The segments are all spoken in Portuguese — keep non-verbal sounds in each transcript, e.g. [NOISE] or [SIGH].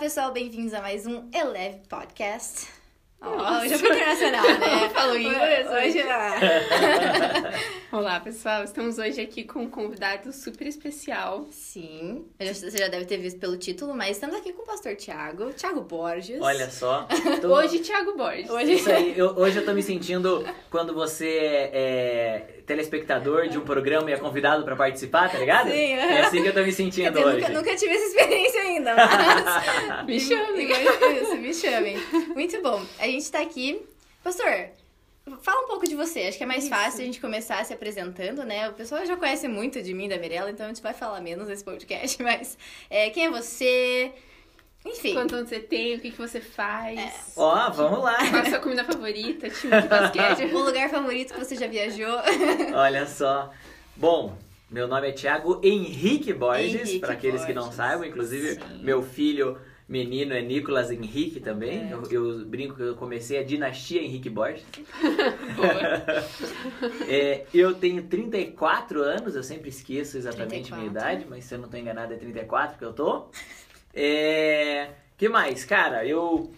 pessoal, bem-vindos a mais um Eleve Podcast. Oh, Nossa. hoje fui internacional, né? [LAUGHS] Falou inglês Hoje, ah. [LAUGHS] Olá, pessoal. Estamos hoje aqui com um convidado super especial. Sim, já- você já deve ter visto pelo título, mas estamos aqui com o pastor Tiago, Tiago Borges. Olha só. [LAUGHS] tô- Hoje, Thiago Borges. Hoje- Isso aí, eu- hoje eu tô me sentindo quando você é, é telespectador de um programa e é convidado pra participar, tá ligado? Sim. É assim que eu tô me sentindo dizer, hoje. nunca, nunca tive essa experiência ainda, mas... [LAUGHS] Me chamem. Isso, me chamem. Muito bom. A gente tá aqui. Pastor, fala um pouco de você. Acho que é mais Isso. fácil a gente começar se apresentando, né? O pessoal já conhece muito de mim, da Mirella, então a gente vai falar menos nesse podcast, [LAUGHS] mas é, quem é você? Enfim. Quanto você tem, o que, que você faz. Ó, vamos lá. Qual a sua comida favorita, time de basquete. [LAUGHS] O lugar favorito que você já viajou? [LAUGHS] Olha só. Bom, meu nome é Thiago Henrique Borges, Henrique para aqueles que não Borges. saibam. Inclusive, Sim. meu filho menino é Nicolas Henrique também. É. Eu, eu brinco que eu comecei a dinastia Henrique Borges. [LAUGHS] Boa. É, eu tenho 34 anos, eu sempre esqueço exatamente a minha 34. idade, mas se eu não tô enganado é 34 que eu tô. É, que mais? Cara, eu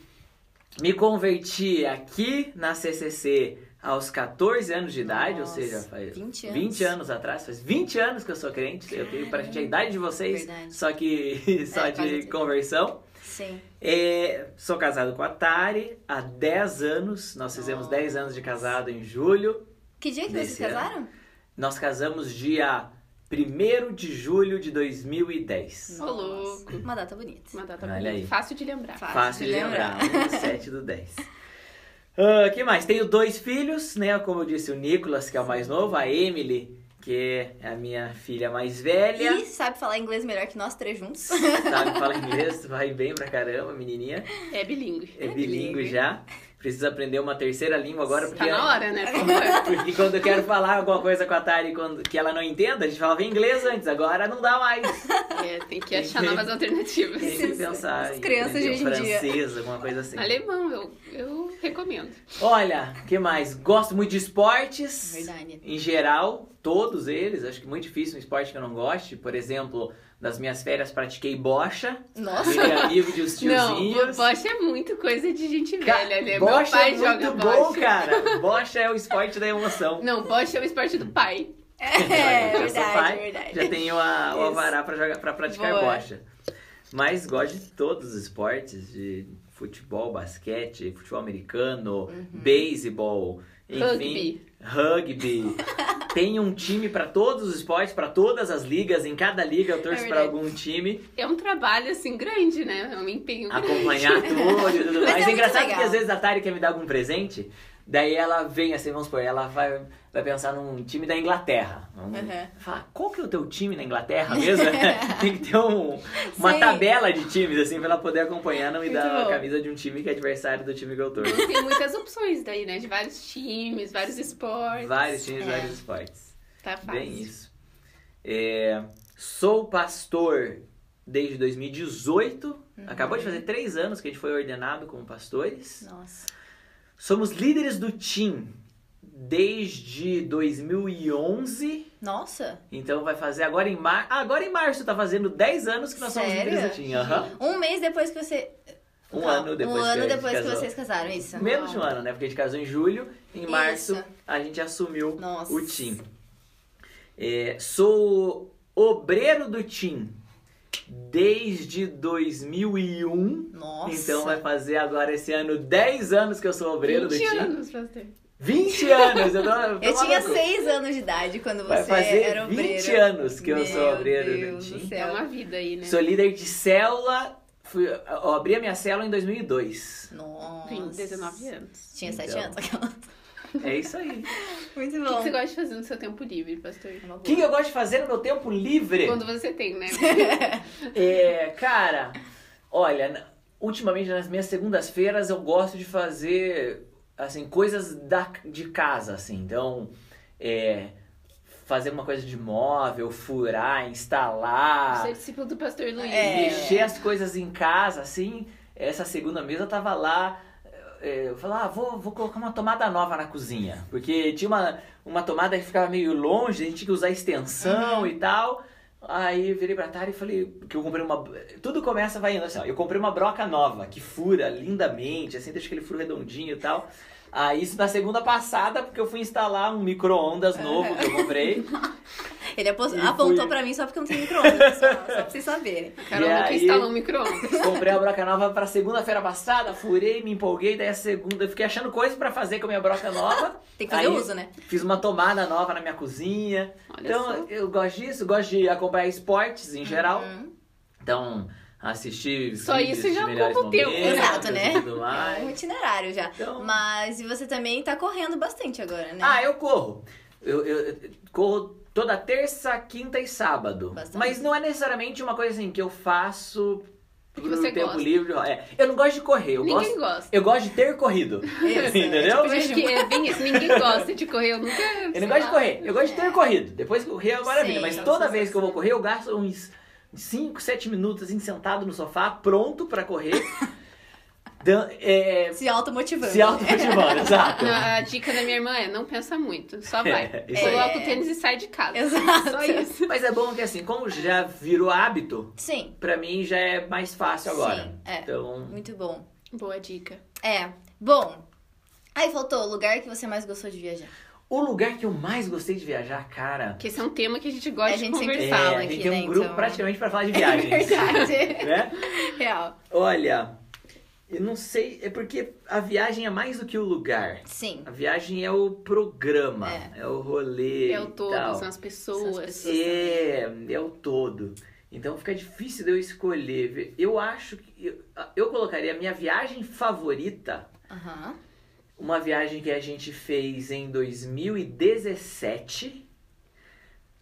me converti aqui na CCC aos 14 anos de idade, Nossa, ou seja, faz 20 anos. 20 anos atrás, faz 20 anos que eu sou crente, eu tenho praticamente a idade de vocês, Verdade. só que [LAUGHS] só É, de conversão. Sim. É, sou casado com a Tari há 10 anos, nós fizemos Nossa. 10 anos de casado em julho. Que dia que vocês ano. casaram? Nós casamos dia 1 de julho de 2010. Ô, louco. Uma data bonita. Uma data Olha bonita. aí. Fácil de lembrar. Fácil Fácil de de lembrar, 7 [LAUGHS] do 10. O que mais? Tenho dois filhos, né? Como eu disse, o Nicolas, que é o mais novo, a Emily, que é a minha filha mais velha. E sabe falar inglês melhor que nós três juntos? Sabe, [LAUGHS] fala inglês, vai bem pra caramba, menininha. É bilíngue. É É bilíngue. bilíngue já. Precisa aprender uma terceira língua agora, Tá porque na hora, né? Por favor. Porque [LAUGHS] quando eu quero falar alguma coisa com a Tari quando, que ela não entenda, a gente falava inglês antes, agora não dá mais. É, tem que Tem achar que- novas alternativas. Tem que pensar As crianças de hoje em dia. francês, alguma coisa assim. Alemão, eu, eu recomendo. Olha, o que mais? Gosto muito de esportes. Verdade. Em geral, todos eles. Acho que é muito difícil um esporte que eu não goste. Por exemplo, nas minhas férias pratiquei bocha. Nossa. Virei amigo de [LAUGHS] Não, tiozinhos. bocha é muito coisa de gente Ca- velha, né? Meu bocha pai é joga muito bocha. bom, cara. Bocha é o esporte da emoção. Não, bocha é o esporte do pai. [LAUGHS] É, Já sou verdade, pai, verdade. Já tenho a, o Isso. alvará pra, jogar, pra praticar Boa. bocha. Mas gosto de todos os esportes, de futebol, basquete, futebol americano, Uhum. beisebol, enfim, rugby. [LAUGHS] Tenho um time pra todos os esportes, pra todas as ligas. Em cada liga eu torço É pra verdade. algum time, É um trabalho, assim, grande, né? É um empenho grande. acompanhar tudo e tudo [LAUGHS] Mas mais. é É engraçado legal. que às vezes a Tari quer me dar algum presente, daí ela vem assim, vamos supor, ela vai, vai pensar num time da Inglaterra. Uhum. falar, qual que é o teu time na Inglaterra mesmo? [LAUGHS] [LAUGHS] Tem que ter um- uma Sim. tabela de times, assim, pra ela poder acompanhar, não me Muito dar a bom. camisa de um time que é adversário do time que eu torço. Tem muitas opções daí, né? De vários times, vários esportes. Vários times, É. vários esportes. Tá fácil. Bem isso. É, sou pastor desde 2018. Uhum. Acabou de fazer três anos que a gente foi ordenado como pastores. Nossa. Somos líderes do TIM desde 2011. Nossa. Então vai fazer agora em março. Agora em março tá fazendo 10 anos que nós somos Sério? líderes do TIM. aham. Um mês depois que você. Um Não, ano depois Um que ano gente depois que vocês casaram, isso? Menos de um ano, né? Porque a gente casou em julho. Em março Isso. a gente assumiu Nossa. o TIM. É, sou obreiro do TIM desde 2001. Nossa. Então vai fazer agora esse ano 10 anos que eu sou obreiro do 20 TIM. anos, pastor. 20 anos! Eu, tô, eu, tô Eu tinha maluco. seis anos de idade quando Vai você fazer era obreiro. 20 anos que eu Meu sou obreiro Deus do TIM. É uma vida aí, né? Sou líder de célula. Fui, eu abri a minha célula em 2002. Nossa. Tem 19 anos. Tinha sete Então. anos. É isso aí. Muito O que, bom. que você gosta de fazer no seu tempo livre, pastor? O que, que eu gosto de fazer no meu tempo livre? Quando você tem, né? [LAUGHS] É, cara, olha, ultimamente nas minhas segundas-feiras eu gosto de fazer, assim, coisas da, de casa, assim. Então, é, fazer uma coisa de móvel, furar, instalar, Você é discípulo do pastor Luiz. É. mexer as coisas em casa, assim. Essa segunda mesa eu tava lá, eu falei, ah, vou, vou colocar uma tomada nova na cozinha. Porque tinha uma, uma tomada que ficava meio longe, a gente tinha que usar extensão Uhum. e tal. Aí eu virei pra Tara e falei que eu comprei uma. Tudo começa vai indo assim, ó. Eu comprei uma broca nova, que fura lindamente, assim, deixa aquele furo redondinho e tal. Aí isso na segunda passada, porque eu fui instalar um micro-ondas novo que eu comprei. [LAUGHS] Ele apontou fui- pra mim só porque eu não tenho micro-ondas, pessoal, só pra vocês saberem. A Carol E nunca instalou um micro-ondas. Comprei a broca nova pra segunda-feira passada, furei, me empolguei, daí a segunda eu fiquei achando coisa pra fazer com a minha broca nova. [LAUGHS] Tem que fazer Aí, uso, né? Fiz uma tomada nova na minha cozinha. Olha então só. eu gosto disso, gosto de acompanhar esportes em geral. Uhum. Então, assistir Só isso de já melhores ocupa o tempo. Exato, né? tudo É um itinerário já. Então- Mas e você também tá correndo bastante agora, né? Ah, eu corro. Eu, eu- eu corro toda terça, quinta e sábado. Bastante. Mas não é necessariamente uma coisa assim que eu faço Porque por você tempo gosta. livre. É, eu não gosto de correr, eu Ninguém gosto, gosta. eu gosto de ter corrido. Isso, [LAUGHS] Entendeu? é Eu acho que é bem isso. Ninguém [LAUGHS] gosta de correr. Eu nunca. Eu não gosto de correr, eu gosto de ter corrido. Depois correr é uma maravilha. Sim. Mas toda vez que eu vou correr, eu gasto uns 5, 7 minutos assim, sentado no sofá, pronto pra correr. [LAUGHS] Dan- é, Se automotivando. se automotivando, [LAUGHS] exato. A dica da minha irmã é não pensa muito, só vai. É, isso aí. Coloca o tênis e sai de casa. Exato. Só isso. Mas é bom que assim, como já virou hábito, Sim, pra mim já é mais fácil agora. Sim, é. Então, muito bom. Boa dica. É, bom. Aí faltou o lugar que você mais gostou de viajar. O lugar que eu mais gostei de viajar, cara. Porque esse é um tema que a gente gosta A gente de sempre conversar. fala a gente aqui, tem um né, grupo então. praticamente pra falar de [LAUGHS] É viagens. verdade. né? Real. Olha, eu não sei, é porque a viagem é mais do que o lugar. Sim. A viagem é o programa, É. é, o rolê. É o e todo, tal. são as pessoas. São as pessoas. É, é o todo. Então fica difícil de eu escolher. Eu acho que. Eu, eu colocaria a minha viagem favorita, Aham. Uma viagem que a gente fez em 2017,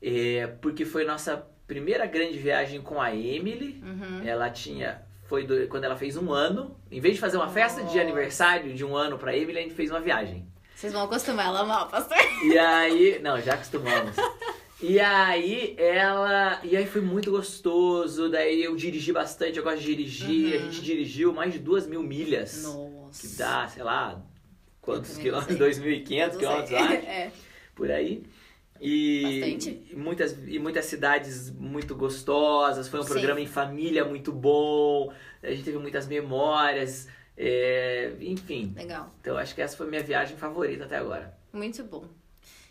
é, porque foi nossa primeira grande viagem com a Emily. Uhum. Ela tinha. Foi do- quando ela fez um ano. Em vez de fazer uma festa de aniversário de um ano pra Emily, a gente fez uma viagem. Vocês vão acostumar ela mal, pastor. [LAUGHS] E aí. Não, já acostumamos. E aí ela. E aí foi muito gostoso. Daí eu dirigi bastante, eu gosto de dirigir. A Uhum. gente dirigiu mais de duas mil milhas. Nossa. Que dá, sei lá, quantos não quilômetros? sei. 2.500 Não quilômetros, acho. [LAUGHS] É. Por aí. E, Bastante. e muitas, e muitas cidades muito gostosas. Foi um Sim. programa em família muito bom. A gente teve muitas memórias. é, enfim. Legal. Então acho que essa foi a minha viagem favorita até agora. Muito bom.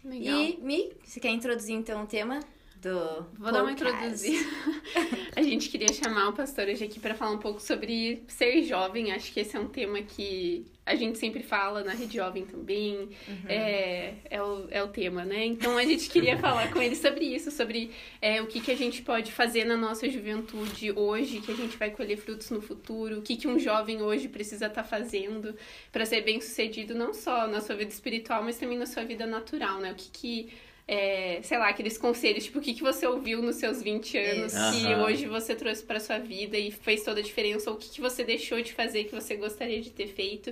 Legal. E, Mi, você quer introduzir então o tema do. Vou dar uma podcast? introduzir. [LAUGHS] a gente queria chamar o pastor hoje aqui para falar um pouco sobre ser jovem. Acho que esse é um tema que a gente sempre fala na Rede Jovem também. É, é, o, é o tema, né? Então a gente queria [LAUGHS] falar com ele sobre isso, sobre é, o que, que a gente pode fazer na nossa juventude hoje, que a gente vai colher frutos no futuro, o que, que um jovem hoje precisa estar fazendo para ser bem sucedido, não só na sua vida espiritual, mas também na sua vida natural, né? O que, que é, sei lá, aqueles conselhos, tipo, o que, que você ouviu nos seus 20 anos Isso. que hoje você trouxe pra sua vida e fez toda a diferença, ou o que, que você deixou de fazer que você gostaria de ter feito.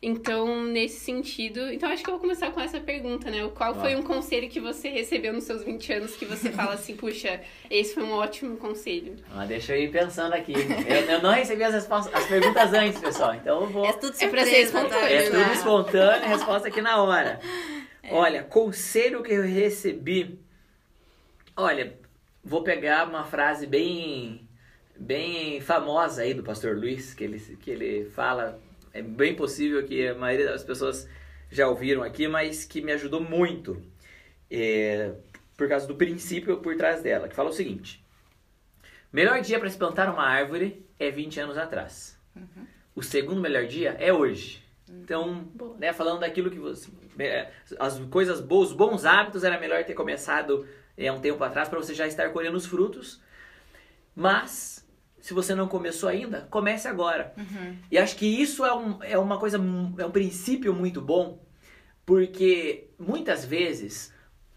Então, nesse sentido, então acho que eu vou começar com essa pergunta, né? Qual foi um conselho que você recebeu nos seus 20 anos que você fala assim, puxa, esse foi um ótimo conselho? Mas deixa eu ir pensando aqui. Eu, eu não recebi as, respostas, as perguntas antes, pessoal. Então eu vou. É tudo É surpresa, tá? espontâneo, É tudo né? espontâneo, resposta aqui na hora. Olha, conselho que eu recebi. Olha, vou pegar uma frase bem bem famosa aí do pastor Luiz, que ele, que ele fala, é bem possível que a maioria das pessoas já ouviram aqui, mas que me ajudou muito. é, por causa do princípio por trás dela, que fala o seguinte: Melhor dia para se plantar uma árvore é 20 anos atrás. O segundo melhor dia é hoje. Então, Boa. né, falando daquilo que você. É, as coisas boas, os bons hábitos, era melhor ter começado é, um tempo atrás para você já estar colhendo os frutos. Mas, se você não começou ainda, comece agora. E acho que isso é, um, é uma coisa, é um princípio muito bom, porque muitas vezes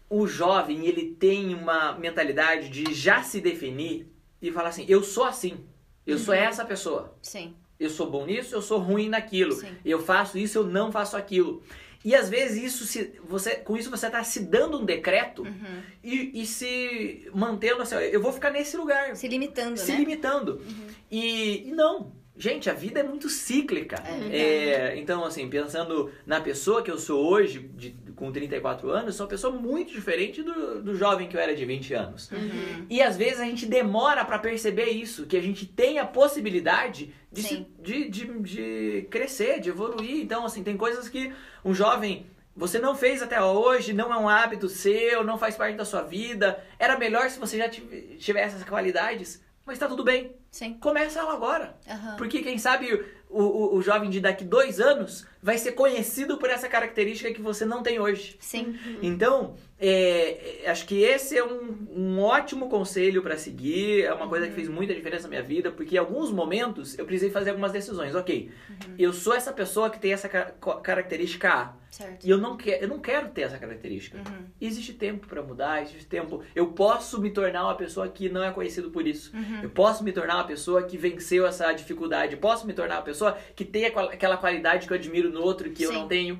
o jovem ele tem uma mentalidade de já se definir e falar assim: eu sou assim, eu sou essa pessoa. Sim. Eu sou bom nisso, eu sou ruim naquilo. Sim. Eu faço isso, eu não faço aquilo. E às vezes isso se, você, com isso você está se dando um decreto Uhum. e, e se mantendo assim, eu vou ficar nesse lugar, Se limitando, se né? limitando. E, e não, Gente, a vida é muito cíclica. É É, então, assim, pensando na pessoa que eu sou hoje, de, com 34 anos, sou uma pessoa muito diferente do, do jovem que eu era de 20 anos. Uhum. E às vezes a gente demora pra perceber isso, que a gente tem a possibilidade de, se- de, de, de crescer, de evoluir. Então, assim, tem coisas que um jovem. Você não fez até hoje, não é um hábito seu, não faz parte da sua vida. Era melhor se você já tive- tivesse essas qualidades, mas tá tudo bem. Sim. Começa ela agora. Aham. Porque quem sabe o, o, o jovem de daqui dois anos vai ser conhecido por essa característica que você não tem hoje. Sim. Então, é, é, acho que esse é um, um ótimo conselho para seguir. É uma coisa que fez muita diferença na minha vida, porque em alguns momentos eu precisei fazer algumas decisões. Ok, eu sou essa pessoa que tem essa característica A. Certo. E eu não, quero, eu não quero ter essa característica. Uhum. Existe tempo para mudar, existe tempo. Eu posso me tornar uma pessoa que não é conhecido por isso. Uhum. Eu posso me tornar uma pessoa que venceu essa dificuldade. Eu posso me tornar uma pessoa que tem aquela- qualidade que eu admiro no outro e que eu Sim. não tenho.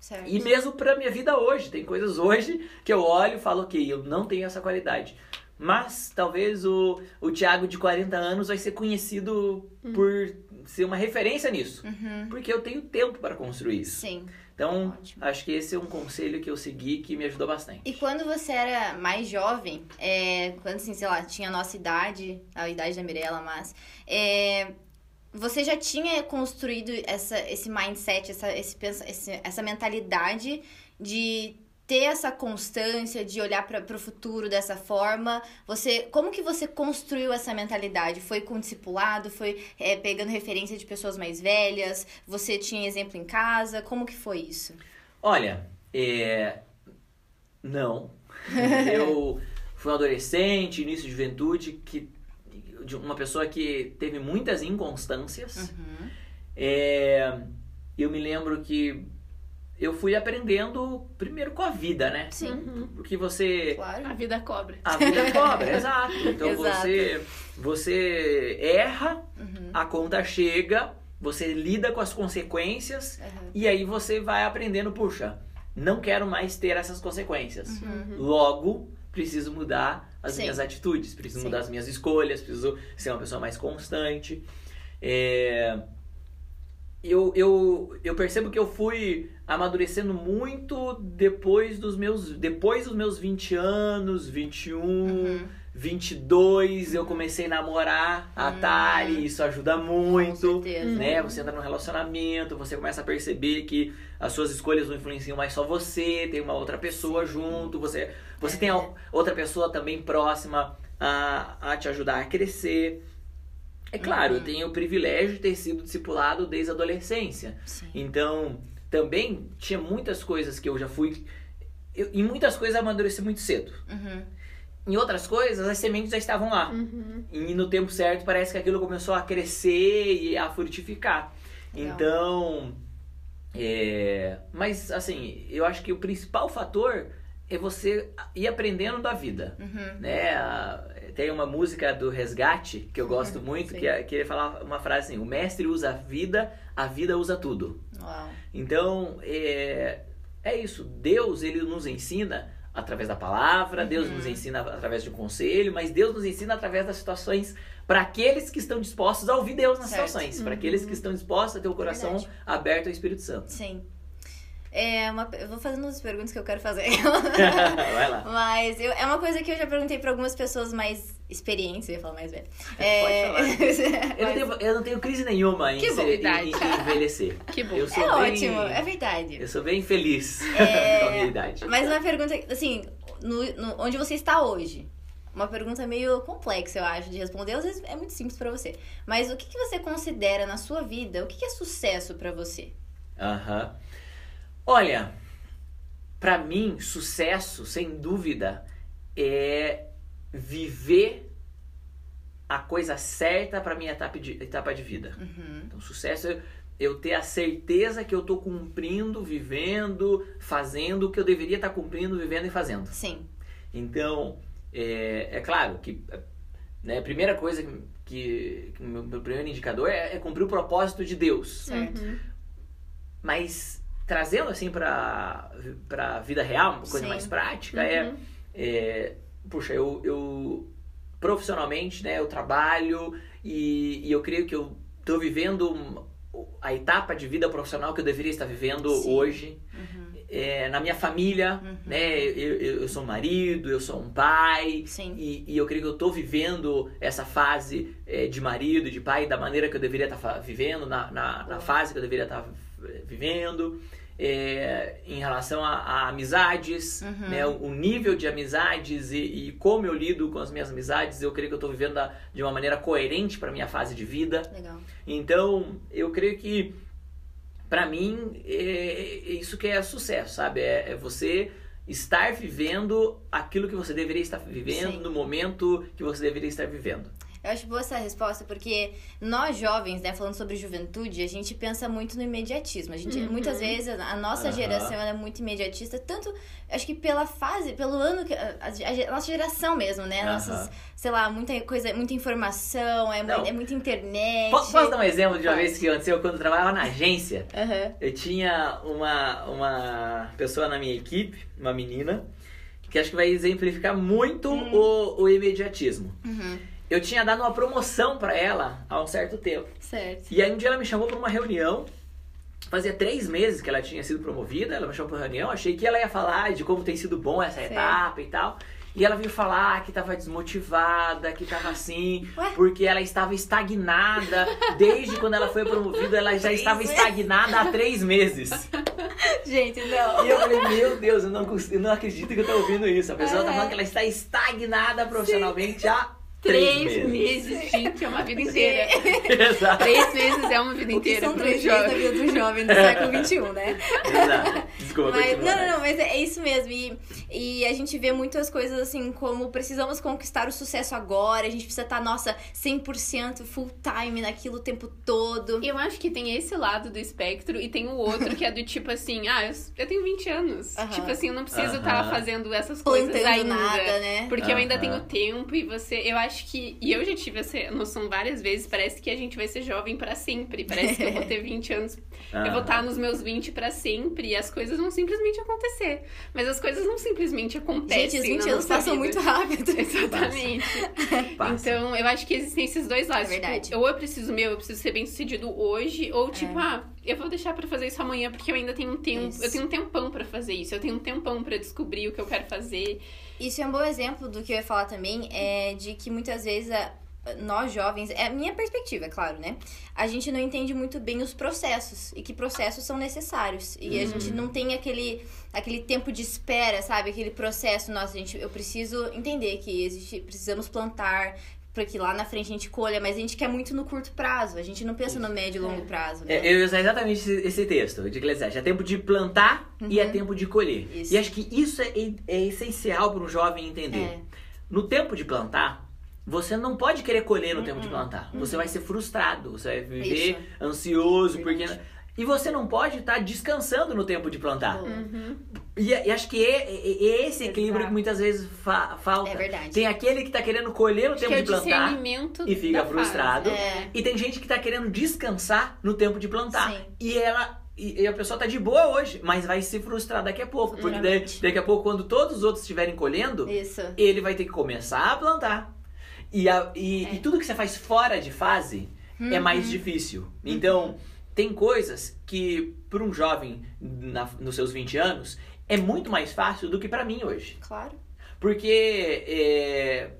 Certo. E mesmo pra minha vida hoje. Tem coisas hoje que eu olho e falo, ok, eu não tenho essa qualidade. Mas talvez o, o Thiago de 40 anos vai ser conhecido por ser uma referência nisso. Uhum. Porque eu tenho tempo para construir isso. Sim. Então, Ótimo. acho que esse é um conselho que eu segui que me ajudou bastante. E quando você era mais jovem, é, quando assim, sei lá, tinha a nossa idade, a idade da Mirella, mas é, você já tinha construído essa, esse mindset, essa, esse, essa mentalidade de ter essa constância, de olhar para o futuro dessa forma. Você, como que você construiu essa mentalidade? Foi com discipulado? Foi é, pegando referência de pessoas mais velhas? Você tinha exemplo em casa? Como que foi isso? Olha, é... não. [LAUGHS] eu fui um adolescente, início de juventude, que de uma pessoa que teve muitas inconstâncias. Uhum. É, Eu me lembro que eu fui aprendendo primeiro com a vida, né? Sim, Uhum. Porque você A claro. vida cobra. a vida cobra, [LAUGHS] exato. Então Exato. você você erra, Uhum. a conta chega, você lida com as consequências Uhum. e aí você vai aprendendo, puxa, não quero mais ter essas consequências. Uhum. Logo, preciso mudar as Sim. minhas atitudes, preciso Sim. mudar as minhas escolhas, preciso ser uma pessoa mais constante. É, Eu, eu, eu percebo que eu fui amadurecendo muito depois dos meus depois dos meus 20 anos, 21, Uhum. 22, eu comecei a namorar a Tari, isso ajuda muito Com certeza. né? Você entra num relacionamento, você começa a perceber que as suas escolhas não influenciam mais só você, tem uma outra pessoa junto, você, você É. tem outra pessoa também próxima a, a te ajudar a crescer. É claro, Uhum. eu tenho o privilégio de ter sido discipulado desde a adolescência. Sim. Então, também tinha muitas coisas que eu já fui. Eu, em muitas coisas eu amadureci muito cedo. Uhum. Em outras coisas, as sementes já estavam lá. Uhum. E no tempo certo parece que aquilo começou a crescer e a frutificar. Legal. Então, é, mas assim, eu acho que o principal fator é você ir aprendendo da vida. Uhum. Né? Tem uma música do Resgate que eu gosto muito, Sim. que, é- que ele fala uma frase assim: o mestre usa a vida, a vida usa tudo. Uau. Então, é, é isso. Deus, ele nos ensina através da palavra, Deus Uhum. nos ensina através de um conselho, mas Deus nos ensina através das situações para aqueles que estão dispostos a ouvir Deus nas Certo. situações, para aqueles que estão dispostos a ter o coração Verdade. aberto ao Espírito Santo. Sim. É uma, eu vou fazendo as perguntas que eu quero fazer. [LAUGHS] Vai lá. Mas eu- é uma coisa que eu já perguntei pra algumas pessoas mais experientes, eu ia falar mais velho. [LAUGHS] [LAUGHS] Eu não, tenho, eu não tenho crise nenhuma em, Que bom, ser, em, em envelhecer. Que bom. Eu sou É bem, ótimo, é verdade. Eu sou bem feliz É, com a minha idade. Mas uma pergunta, assim, no, no- onde você está hoje? Uma pergunta meio complexa, eu acho, de responder. Às vezes é muito simples pra você. Mas o que, que você considera na sua vida? O que, que é sucesso pra você? Aham. Olha, pra mim, sucesso, sem dúvida, é viver a coisa certa pra minha etapa de, etapa de vida. Uhum. Então, sucesso é eu ter a certeza que eu tô cumprindo, vivendo, fazendo o que eu deveria estar cumprindo, vivendo e fazendo. Sim. Então, é, é claro que né, a primeira coisa que, que, que o meu, meu primeiro indicador é, é cumprir o propósito de Deus. Certo. Uhum. Mas trazendo assim pra, pra vida real, uma coisa Sim. mais prática, é, Uhum. é. Puxa, eu, eu profissionalmente, né, eu trabalho e, e eu creio que eu tô vivendo a etapa de vida profissional que eu deveria estar vivendo Sim. hoje. Uhum. É, na minha família, uhum. né? Eu, eu, eu, sou um marido, eu sou um pai. E, e, eu creio que eu estou vivendo essa fase é, de marido, de pai, da maneira que eu deveria estar vivendo, na, na, na fase que eu deveria estar vivendo é, em relação a, a amizades, uhum. né, o, nível de amizades e, e, como eu lido com as minhas amizades, eu creio que eu estou vivendo da, de uma maneira coerente para minha fase de vida. Legal. Então, eu creio que para mim é, é, isso que é sucesso, sabe? É, é, você estar vivendo aquilo que você deveria estar vivendo Sim. no momento que você deveria estar vivendo. Eu acho boa essa resposta, porque nós jovens, né, falando sobre juventude, a gente pensa muito no imediatismo. A gente, uhum. muitas vezes, a nossa uhum. geração é muito imediatista, tanto, acho que pela fase, pelo ano, que a, a, a nossa geração mesmo, né? Uhum. Nossas, sei lá, muita coisa, muita informação, é, é muita internet. Posso, posso, dar um exemplo de uma vez que aconteceu quando eu trabalhava na agência? Eu tinha uma, uma pessoa na minha equipe, uma menina, que acho que vai exemplificar muito hum. o, o imediatismo. Uhum eu tinha dado uma promoção para ela há um certo tempo. Certo. E aí um dia ela me chamou para uma reunião. Fazia três meses que ela tinha sido promovida, ela me chamou para reunião. Achei que ela ia falar de como tem sido bom essa certo. etapa e tal. E ela veio falar que estava desmotivada, que estava assim, Ué? porque ela estava estagnada. Desde quando ela foi promovida, ela já estava estagnada há três meses. [LAUGHS] Gente, não. E eu falei, meu Deus, eu não, eu não acredito que eu tô ouvindo isso. A pessoa é. tá falando que ela está estagnada profissionalmente Sim. há Três, três meses. meses, gente, é uma vida inteira. [LAUGHS] Exato. Três meses é uma vida inteira. são três meses na vida do jovem do século XXI, né? Exato. Desculpa, mas, não, não, não, mas é isso mesmo. E, e a gente vê muitas coisas assim, como precisamos conquistar o sucesso agora, a gente precisa estar, nossa, 100% full time naquilo o tempo todo. Eu acho que tem esse lado do espectro e tem o outro que é do tipo assim, ah, eu, eu tenho 20 anos. Uh -huh. Tipo assim, eu não preciso estar uh -huh. fazendo essas coisas Plantando ainda. nada, né? Porque uh -huh. eu ainda tenho tempo e você. Eu acho acho que. E eu já tive essa noção várias vezes. Parece que a gente vai ser jovem para sempre. Parece que eu vou ter [LAUGHS] 20 anos. Ah. Eu vou estar nos meus 20 para sempre. E as coisas vão simplesmente acontecer. Mas as coisas não simplesmente acontecem. Gente, os 20 anos passam vida. muito rápido. [LAUGHS] Exatamente. Passa. Então, eu acho que existem esses dois lados. É verdade. Tipo, ou eu preciso, meu, eu preciso ser bem sucedido hoje. Ou tipo, é. ah, eu vou deixar para fazer isso amanhã porque eu ainda tenho um tempo. Isso. Eu tenho um tempão para fazer isso. Eu tenho um tempão para descobrir o que eu quero fazer. Isso é um bom exemplo do que eu ia falar também, é de que muitas vezes a, nós jovens, é a minha perspectiva, é claro, né? A gente não entende muito bem os processos e que processos são necessários. E uhum. a gente não tem aquele, aquele tempo de espera, sabe? Aquele processo, nossa, gente, eu preciso entender que existe, precisamos plantar, para que lá na frente a gente colha, mas a gente quer muito no curto prazo, a gente não pensa no médio e longo é. prazo. Né? É, eu ia usar exatamente esse texto de Eclesiastes. É tempo de plantar uhum. e é uhum. tempo de colher. Isso. E acho que isso é, é essencial para um jovem entender. É. No tempo de plantar, você não pode querer colher no uhum. tempo de plantar. Você vai ser frustrado, você vai viver isso. ansioso, porque e você não pode estar tá descansando no tempo de plantar. Uhum. E, e, acho que é, é, é esse equilíbrio Exato. que muitas vezes fa falta. É verdade. Tem aquele que está querendo colher no acho tempo é de plantar e fica frustrado. É. E tem gente que está querendo descansar no tempo de plantar. Sim. E ela e, a pessoa tá de boa hoje, mas vai se frustrar daqui a pouco. Porque daí, daqui a pouco, quando todos os outros estiverem colhendo, Isso. ele vai ter que começar a plantar. E, a, e, é. e tudo que você faz fora de fase uhum. é mais difícil. Então, tem coisas que, para um jovem na, nos seus 20 anos, é muito mais fácil do que para mim hoje. Claro. Porque é,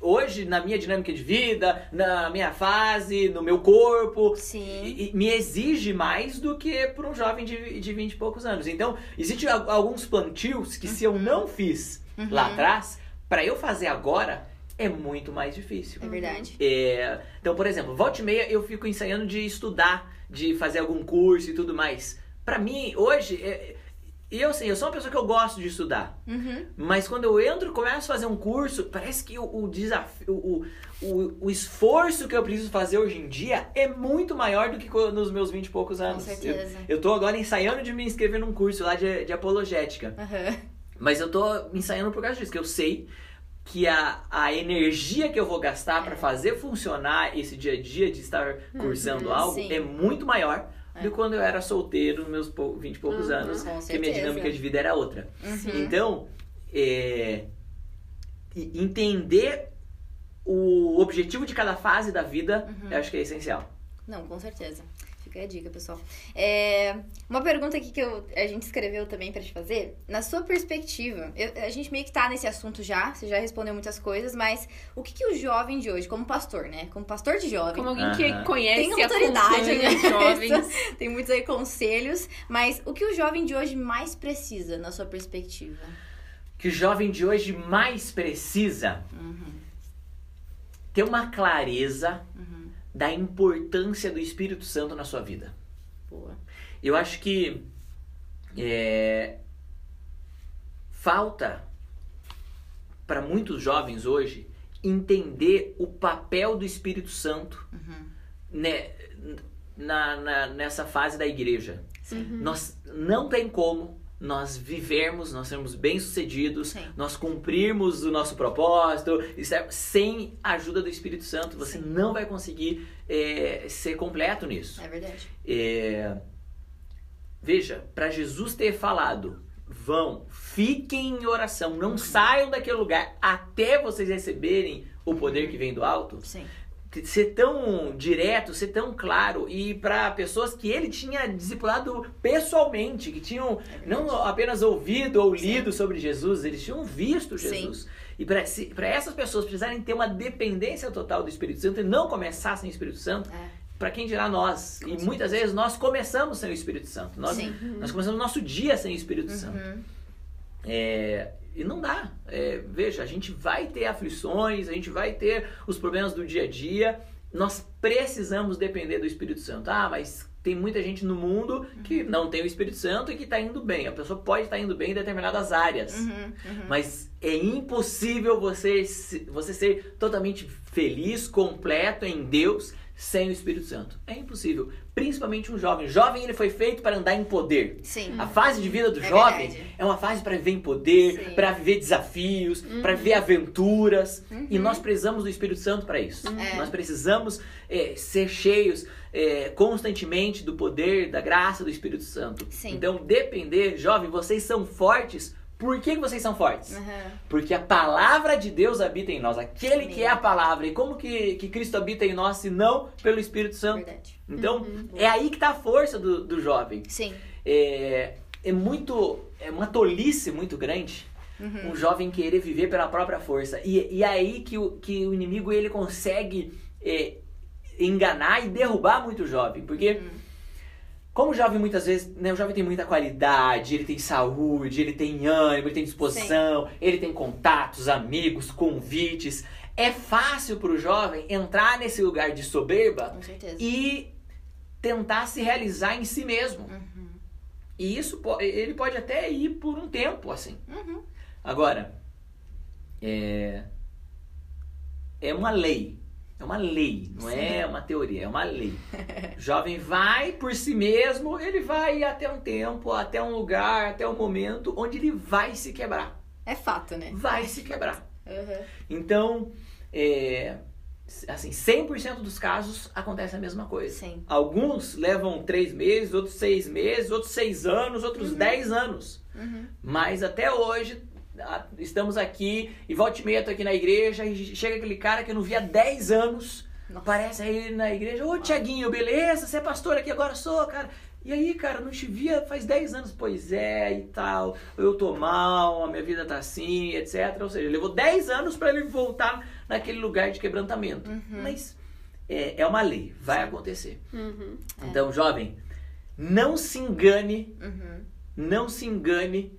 hoje, na minha dinâmica de vida, na minha fase, no meu corpo, Sim. me exige mais do que para um jovem de, de 20 e poucos anos. Então, existem alguns plantios que, uhum. se eu não fiz uhum. lá atrás, para eu fazer agora é muito mais difícil. É verdade. É, então, por exemplo, volta e meia eu fico ensaiando de estudar, de fazer algum curso e tudo mais. Para mim, hoje, é, eu assim, eu sou uma pessoa que eu gosto de estudar. Uhum. Mas quando eu entro começo a fazer um curso, parece que o, o desafio, o, o, o, esforço que eu preciso fazer hoje em dia é muito maior do que nos meus 20 e poucos anos. Com certeza. Eu, eu tô agora ensaiando de me inscrever num curso lá de, de apologética. Uhum. Mas eu tô ensaiando por causa disso, que eu sei que a, a energia que eu vou gastar para fazer funcionar esse dia a dia de estar uhum, cursando uhum, algo sim. é muito maior é. do que quando eu era solteiro nos meus 20 e poucos uhum, anos, que a minha dinâmica de vida era outra. Uhum. Então, é, entender o objetivo de cada fase da vida, uhum. eu acho que é essencial. Não, com certeza. Fica a dica, pessoal. É, uma pergunta aqui que eu, a gente escreveu também para te fazer. Na sua perspectiva, eu, a gente meio que tá nesse assunto já, você já respondeu muitas coisas, mas o que, que o jovem de hoje, como pastor, né? Como pastor de jovem. Como alguém que conhece tem autoridade, acompanha né? [LAUGHS] jovens. tem muitos aí conselhos, mas o que o jovem de hoje mais precisa, na sua perspectiva? Que o jovem de hoje mais precisa ter uma clareza da importância do Espírito Santo na sua vida. Boa. Eu acho que é, falta para muitos jovens hoje entender o papel do Espírito Santo né, na, na- nessa fase da igreja. Nós não tem como nós vivermos, nós sermos bem-sucedidos, Sim. nós cumprirmos o nosso propósito, sem a ajuda do Espírito Santo, você Sim. não vai conseguir é, ser completo nisso. É verdade. É, Veja, para Jesus ter falado, vão, fiquem em oração, não saiam daquele lugar até vocês receberem o poder que vem do alto. Sim. Ser tão direto, ser tão claro e para pessoas que ele tinha discipulado pessoalmente, que tinham não apenas ouvido ou lido sobre Jesus, eles tinham visto Sim. Jesus. E para essas pessoas precisarem ter uma dependência total do Espírito Santo e não começar sem o Espírito Santo, É. para quem dirá nós. E certeza. muitas vezes nós começamos sem o Espírito Santo. Nós, Sim. nós começamos o nosso dia sem o Espírito Santo. Uhum. É, e não dá. É, veja, a gente vai ter aflições, a gente vai ter os problemas do dia a dia. Nós precisamos depender do Espírito Santo. Ah, mas tem muita gente no mundo que Uhum. não tem o Espírito Santo e que está indo bem. A pessoa pode estar indo bem em determinadas áreas. Uhum. Uhum. Mas é impossível você, se- você ser totalmente feliz, completo em Deus sem o Espírito Santo. É impossível. Principalmente um jovem. Jovem ele foi feito para andar em poder. Sim. A fase de vida do É jovem verdade. é uma fase para viver em poder, para viver desafios, para viver aventuras. Uhum. E nós precisamos do Espírito Santo para isso. É. Nós precisamos é, ser cheios é, constantemente do poder, da graça do Espírito Santo. Sim. Então, depender, jovem, vocês são fortes. Por que, que vocês são fortes? Uhum. Porque a palavra de Deus habita em nós, aquele que Amém. é a palavra. E como que, que Cristo habita em nós, se não pelo Espírito Santo? Verdade. Então, é aí que está a força do, do jovem. Sim. É, é muito. É uma tolice muito grande Uhum. um jovem querer viver pela própria força. E, e é aí que o, que o inimigo ele consegue é, enganar e derrubar muito o jovem. Porque. Uhum. Como o jovem muitas vezes, né, o jovem tem muita qualidade, ele tem saúde, ele tem ânimo, ele tem disposição, ele tem contatos, amigos, convites. É fácil para o jovem entrar nesse lugar de soberba e tentar se realizar em si mesmo. Uhum. E isso ele pode até ir por um tempo assim. Uhum. Agora, é, é uma lei. É uma lei, não é uma teoria, é uma lei. [LAUGHS] O jovem vai por si mesmo, ele vai até um tempo, até um lugar, até um momento onde ele vai se quebrar. É fato, né? Vai se quebrar. Uhum. Então, é, assim, 100% dos casos acontece a mesma coisa. Sim. Alguns levam três meses, outros seis meses, outros seis anos, outros dez anos. Uhum. Mas até hoje estamos aqui e volta e meia tô aqui na igreja e chega aquele cara que eu não via há 10 anos. Nossa. Aparece aí na igreja, ô Tiaguinho, beleza? Você é pastor aqui agora? Sou, cara. E aí, cara, não te via faz 10 anos. Pois é, e tal. Eu tô mal, a minha vida tá assim, etc. Ou seja, levou 10 anos para ele voltar naquele lugar de quebrantamento. Mas é, é uma lei, vai acontecer. Uhum. Então, jovem, não se engane Uhum. não se engane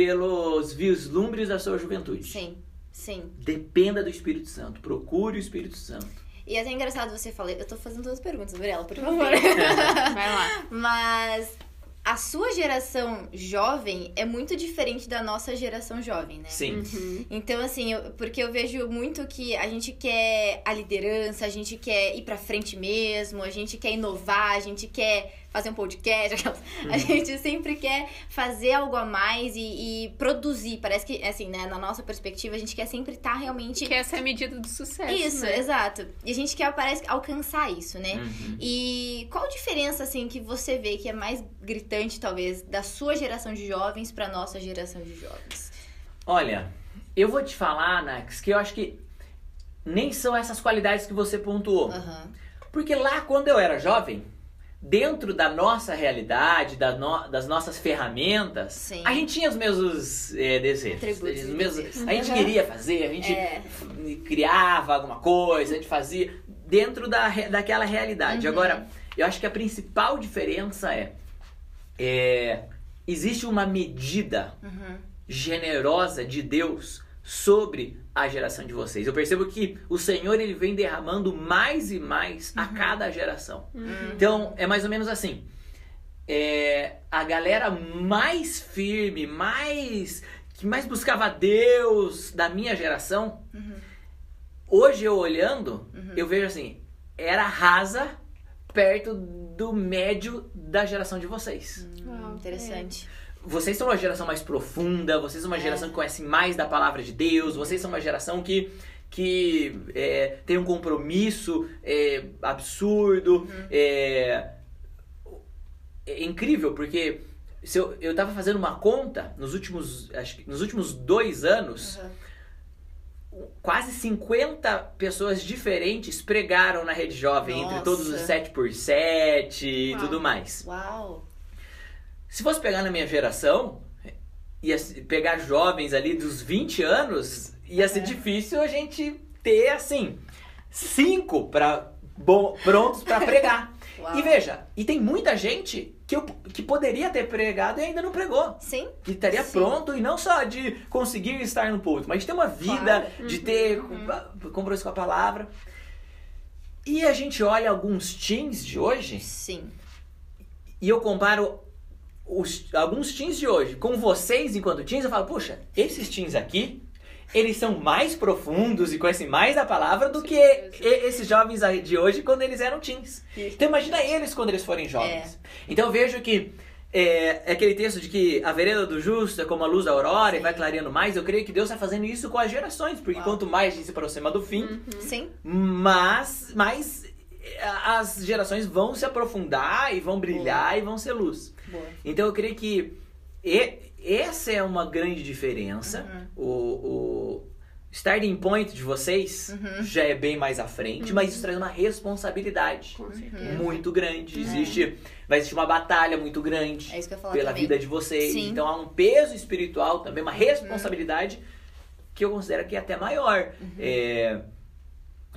pelos vislumbres da sua juventude. Sim. Sim. Dependa do Espírito Santo. Procure o Espírito Santo. E é até engraçado você falar. Eu tô fazendo duas perguntas, Gabriela, por favor. [LAUGHS] Vai lá. Mas a sua geração jovem é muito diferente da nossa geração jovem, né? Sim. Uhum. Então, assim, eu- porque eu vejo muito que a gente quer a liderança, a gente quer ir pra frente mesmo, a gente quer inovar, a gente quer fazer um podcast, [LAUGHS] aquelas- a gente sempre quer fazer algo a mais e, e produzir. Parece que, assim, né, na nossa perspectiva, a gente quer sempre estar realmente. Que essa é a medida do sucesso. Isso, né? exato. E a gente quer, parece, alcançar isso, né? Uhum. E qual a diferença, assim, que você vê que é mais gritante, talvez, da sua geração de jovens pra nossa geração de jovens? Olha, eu vou te falar, Nax, que eu acho que nem são essas qualidades que você pontuou. Aham. Porque lá, quando eu era jovem, dentro da nossa realidade, da no- das nossas ferramentas, Sim. a gente tinha os mesmos é, desejos. Atributos os mesmos- desejos. a gente Uhum. queria fazer, a gente É. criava alguma coisa, a gente fazia dentro da, daquela realidade. Uhum. Agora, eu acho que a principal diferença é, é existe uma medida Uhum. generosa de Deus sobre a geração de vocês. Eu percebo que o Senhor ele vem derramando mais e mais a cada geração. Então, é mais ou menos assim. É, a galera mais firme, mais que mais buscava Deus da minha geração, hoje eu olhando, eu vejo assim, era rasa perto do médio da geração de vocês. Uau, Interessante. Vocês são uma geração mais profunda, vocês são uma geração que conhece mais da palavra de Deus, vocês são uma geração que, que é, tem um compromisso é, absurdo. É, é incrível, porque se eu, eu tava fazendo uma conta nos últimos, acho que nos últimos dois anos, Uhum. quase 50 pessoas diferentes pregaram na Rede Jovem, entre Nossa. todos os 7x7 e Uau. tudo mais. Uau. Se fosse pegar na minha geração, ia pegar jovens ali dos 20 anos, ia ser É. difícil a gente ter, assim, cinco bom, prontos para pregar. [LAUGHS] Uau. E veja, e tem muita gente que, eu, que poderia ter pregado e ainda não pregou. Sim. Que estaria Sim. pronto e não só de conseguir estar no púlpito, mas de ter uma vida, de ter com- compromisso com a palavra. E a gente olha alguns teens de hoje Sim. e eu comparo os, alguns teens de hoje com vocês enquanto teens, eu falo, puxa, esses teens aqui, eles são mais profundos e conhecem mais da palavra do que e- esses jovens de hoje quando eles eram teens. Então imagina eles quando eles forem jovens. Então eu vejo que é, é aquele texto de que a vereda do justo é como a luz da aurora e Sim. vai clareando mais. Eu creio que Deus está fazendo isso com as gerações, porque Uau. quanto mais a gente se aproxima do fim, Uhum. Sim. mas, mas eh, as gerações vão se aprofundar e vão brilhar e vão ser luz. Boa. Então eu creio que e- essa é uma grande diferença. Uhum. O, o starting point de vocês Uhum. já é bem mais à frente, mas isso traz uma responsabilidade muito grande. Existe, vai existir uma batalha muito grande É pela também. vida de vocês. Sim. Então há um peso espiritual também, uma responsabilidade que eu considero que é até maior. Uhum. É,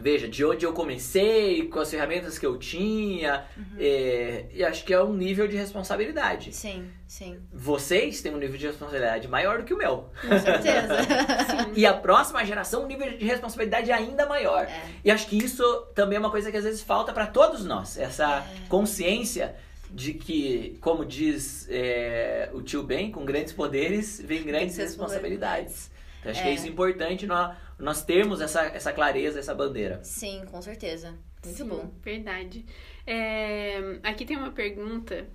veja, de onde eu comecei, com as ferramentas que eu tinha, Uhum. é, e acho que é um nível de responsabilidade. Sim, sim. Vocês têm um nível de responsabilidade maior do que o meu. Com certeza. [LAUGHS] E a próxima geração, um nível de responsabilidade ainda maior. É. E acho que isso também é uma coisa que às vezes falta para todos nós. Essa É. consciência de que, como diz é, o tio Ben, com grandes poderes vem grandes responsabilidades. Então, acho que É. é isso importante nós, nós termos essa, essa clareza, essa bandeira. Sim, com certeza. Muito Sim, bom. Verdade. É, aqui tem uma pergunta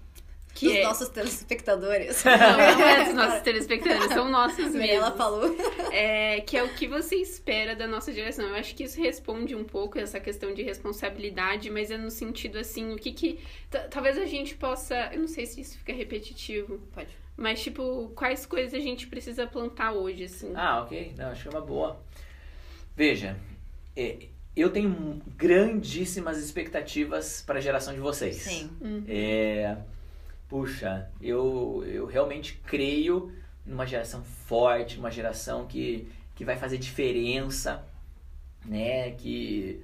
que Os é... nossos telespectadores. Não, não é dos [LAUGHS] nossos telespectadores, são nossos Ela mesmos. falou. É, que é o que você espera da nossa geração. Eu acho que isso responde um pouco essa questão de responsabilidade, mas é no sentido assim, o que que. ta- Talvez a gente possa. Eu não sei se isso fica repetitivo, Pode. mas tipo, quais coisas a gente precisa plantar hoje, assim? Ah, ok. Não, acho que é uma boa. Veja, é, eu tenho grandíssimas expectativas para a geração de vocês. Sim. É, puxa, eu, eu realmente creio numa geração forte, uma geração que, que vai fazer diferença, né? Que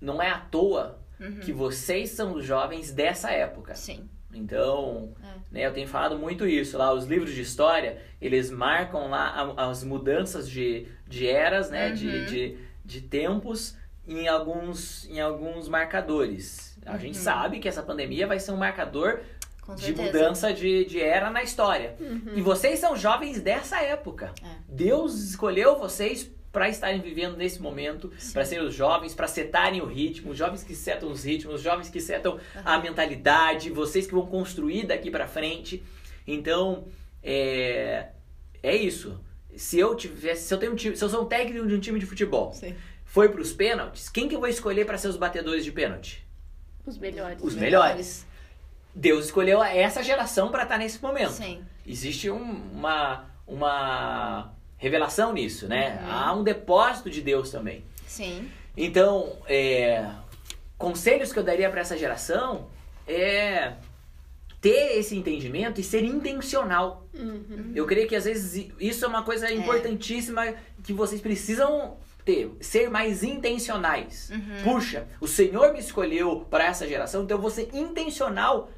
não é à toa Uhum. que vocês são os jovens dessa época. Sim. Então, É. né, eu tenho falado muito isso lá, os livros de história, eles marcam lá as mudanças de, de eras, né, de, Uhum. de, de tempos em alguns, em alguns marcadores. A gente Uhum. sabe que essa pandemia vai ser um marcador de mudança de, de era na história. Uhum. E vocês são jovens dessa época. É. Deus escolheu vocês para estarem vivendo nesse momento, para serem os jovens, para setarem o ritmo, os jovens que setam os ritmos, os jovens que setam a mentalidade, vocês que vão construir daqui para frente. Então, é, é isso. Se eu tivesse, se eu tenho um time, se eu sou um técnico de um time de futebol, Sim. foi para os pênaltis, quem que eu vou escolher para ser os batedores de pênalti? Os melhores. Os melhores. Deus escolheu essa geração para estar nesse momento. Sim. Existe um- uma, uma revelação nisso, né? Uhum. Há um depósito de Deus também. Sim. Então, é, conselhos que eu daria para essa geração é ter esse entendimento e ser intencional. Uhum. Eu creio que às vezes isso é uma coisa importantíssima que vocês precisam ter, ser mais intencionais. Puxa, o Senhor me escolheu para essa geração, então eu vou ser intencional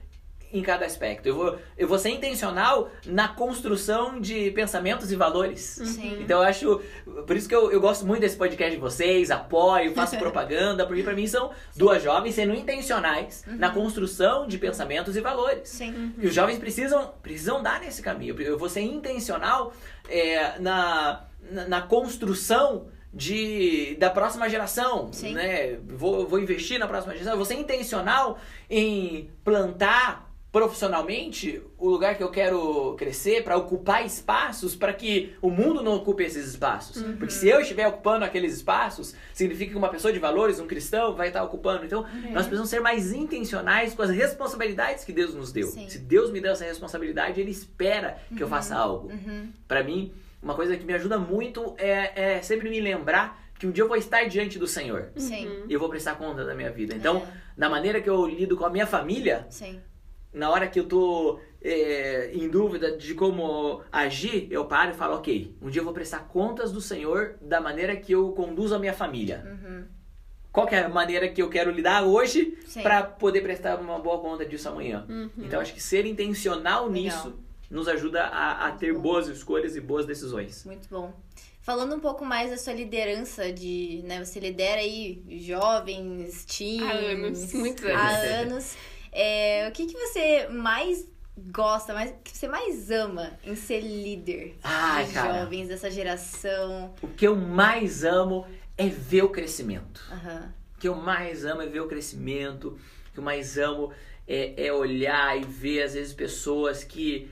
em cada aspecto. Eu vou, eu vou ser intencional na construção de pensamentos e valores. Sim. Então eu acho. Por isso que eu, eu gosto muito desse podcast de vocês, apoio, faço [LAUGHS] propaganda, porque para mim são duas jovens sendo intencionais na construção de pensamentos e valores. Sim. E os jovens precisam, precisam dar nesse caminho. Eu vou ser intencional é, na, na, na construção de, da próxima geração. Sim. Né? Vou, vou investir na próxima geração. Eu vou ser intencional em plantar profissionalmente o lugar que eu quero crescer para ocupar espaços para que o mundo não ocupe esses espaços. Porque se eu estiver ocupando aqueles espaços, significa que uma pessoa de valores, um cristão, vai estar ocupando. Então, nós precisamos ser mais intencionais com as responsabilidades que Deus nos deu. Sim. Se Deus me deu essa responsabilidade, Ele espera que eu faça algo. Uhum. Para mim, uma coisa que me ajuda muito é, é sempre me lembrar que um dia eu vou estar diante do Senhor. Sim. E eu vou prestar conta da minha vida. Então, É. na maneira que eu lido com a minha família, Sim. Na hora que eu tô é, em dúvida de como agir, eu paro e falo, ok, um dia eu vou prestar contas do Senhor da maneira que eu conduzo a minha família. Uhum. Qual que é a maneira que eu quero lidar hoje para poder prestar uma boa conta disso amanhã? Uhum. Então, acho que ser intencional Legal. nisso nos ajuda a, a ter bom. boas escolhas e boas decisões. Muito bom. Falando um pouco mais da sua liderança de, né, você lidera aí jovens, teens, Há anos, muitos anos. há anos. [LAUGHS] É, o que que você mais gosta, mais, o que você mais ama em ser líder Ai, dos cara. jovens dessa geração? O que eu mais amo é ver o crescimento. Aham. O que eu mais amo é ver o crescimento. O que eu mais amo é, é olhar e ver, às vezes, pessoas que,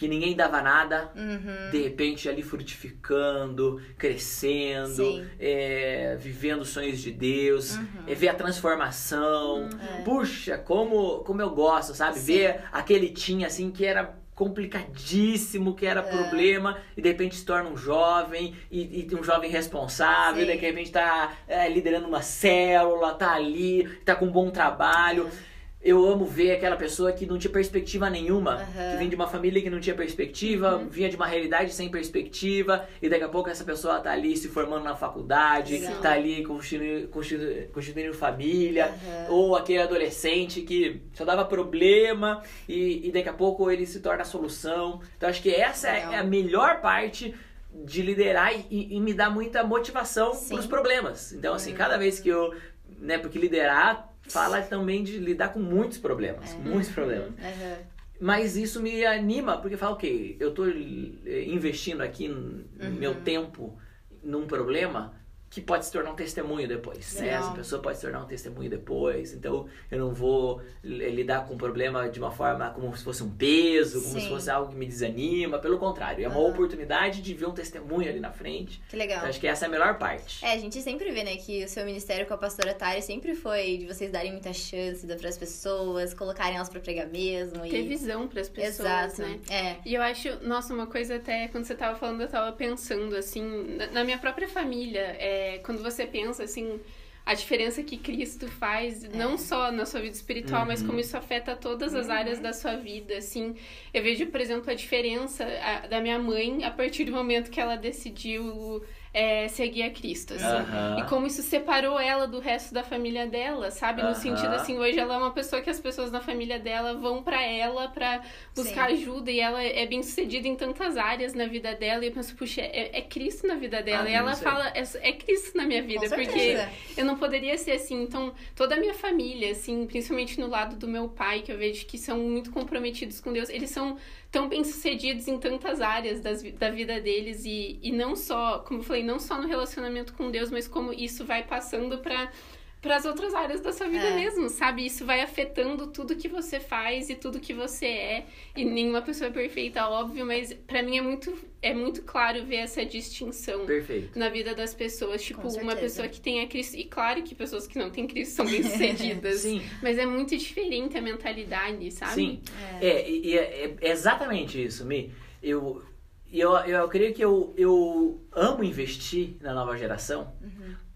que ninguém dava nada, Uhum. de repente ali frutificando, crescendo, é, vivendo os sonhos de Deus, Uhum. é ver a transformação. Puxa, como, como eu gosto, sabe? Sim. Ver aquele Tim assim que era complicadíssimo, que era problema, e de repente se torna um jovem, e, e um jovem responsável, Sim. de repente tá é, liderando uma célula, tá ali, tá com um bom trabalho. Eu amo ver aquela pessoa que não tinha perspectiva nenhuma, Aham. que vem de uma família que não tinha perspectiva, vinha de uma realidade sem perspectiva, e daqui a pouco essa pessoa tá ali se formando na faculdade, Legal. tá ali constituindo, constitu- constituindo família, Aham. ou aquele adolescente que só dava problema e, e daqui a pouco ele se torna a solução. Então acho que essa é Legal. a melhor parte de liderar e- e, me dá muita motivação para os problemas. Então assim, cada vez que eu, né, porque liderar fala também de lidar com muitos problemas, muitos problemas. Aham. Mas isso me anima, porque fala, ok, eu tô eh, investindo aqui n- meu tempo num problema que pode se tornar um testemunho depois. Né? Essa pessoa pode se tornar um testemunho depois. Então eu não vou li- lidar com o problema de uma forma como se fosse um peso, como Sim. se fosse algo que me desanima. Pelo contrário, é uma Aham. oportunidade de ver um testemunho ali na frente. Que legal. Eu acho que essa é a melhor parte. É, a gente sempre vê, né, que o seu ministério com a pastora Tari sempre foi de vocês darem muita chance para as pessoas, colocarem elas pra pregar mesmo. E... Ter visão pras pessoas, Exato. né? É. E eu acho, nossa, uma coisa até, quando você tava falando, eu tava pensando, assim, na, na minha própria família, é, quando você pensa, assim, a diferença que Cristo faz, não só na sua vida espiritual, mas como isso afeta todas as áreas da sua vida, assim. Eu vejo, por exemplo, a diferença a- da minha mãe a partir do momento que ela decidiu é, seguir a Cristo, assim. E como isso separou ela do resto da família dela, sabe? No sentido assim, hoje ela é uma pessoa que as pessoas na família dela vão pra ela pra buscar Sim. ajuda e ela é bem sucedida em tantas áreas na vida dela. E eu penso, puxa, é, é Cristo na vida dela. Amém, e ela isso aí. fala, é, é Cristo na minha vida, porque eu não poderia ser assim. Então, toda a minha família, assim, principalmente no lado do meu pai, que eu vejo que são muito comprometidos com Deus, eles são tão bem sucedidos em tantas áreas das, da vida deles e, e não só, como eu falei, não só no relacionamento com Deus, mas como isso vai passando pra para as outras áreas da sua vida É. mesmo, sabe? Isso vai afetando tudo que você faz e tudo que você é. E nenhuma pessoa é perfeita, óbvio, mas pra mim é muito é muito claro ver essa distinção Perfeito. na vida das pessoas. Tipo, uma pessoa que tem a Cristo. E claro que pessoas que não têm Cristo são bem-sucedidas. [LAUGHS] Sim. Mas é muito diferente a mentalidade, sabe? Sim. É, e- e é, é exatamente isso, Mi. Eu, eu, eu, eu creio que eu, eu amo investir na nova geração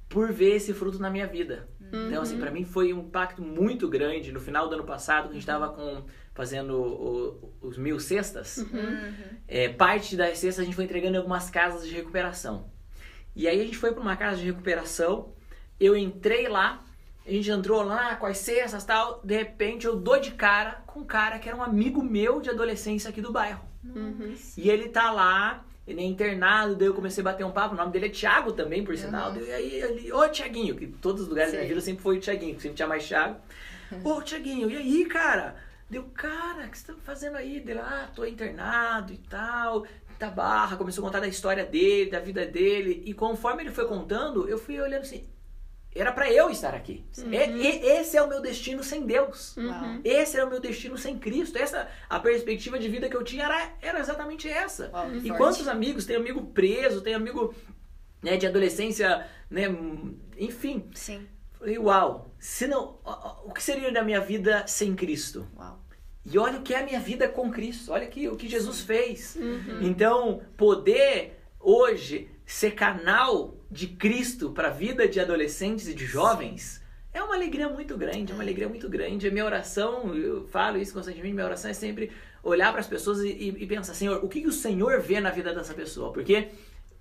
por ver esse fruto na minha vida. Uhum. Então, assim, pra mim foi um impacto muito grande. No final do ano passado, a gente tava com, fazendo o- os mil cestas, Uhum. é, parte das cestas a gente foi entregando em algumas casas de recuperação. E aí a gente foi pra uma casa de recuperação, eu entrei lá, a gente entrou lá com as cestas e tal, de repente eu dou de cara com um cara que era um amigo meu de adolescência aqui do bairro. Uhum. E ele tá lá, ele é internado, daí eu comecei a bater um papo, o nome dele é Thiago também, por sinal. Uhum. E aí ele, ô Thiaguinho, que todos os lugares da minha vida sempre foi o Thiaguinho, sempre tinha mais Thiago. [LAUGHS] Ô Thiaguinho, e aí, cara? Deu, cara, o que você tá fazendo aí? Dele, ah, tô internado e tal. Da barra, começou a contar da história dele, da vida dele. E conforme ele foi contando, eu fui olhando assim. Era pra eu estar aqui. E- e- esse é o meu destino sem Deus. Uhum. Esse era o meu destino sem Cristo. Essa a perspectiva de vida que eu tinha era, era exatamente essa. Uau, que e forte. quantos amigos? Tem amigo preso, tem amigo né, de adolescência, né? Enfim. Sim. Falei, uau, se não, o que seria da minha vida sem Cristo? Uau. E olha o que é a minha vida com Cristo. Olha aqui, o que Jesus fez. Uhum. Então, poder hoje ser canal de Cristo para a vida de adolescentes e de jovens é uma alegria muito grande, é uma alegria muito grande. A minha oração, eu falo isso constantemente, minha oração é sempre olhar para as pessoas e, e- pensar, Senhor, o que, que o Senhor vê na vida dessa pessoa? Porque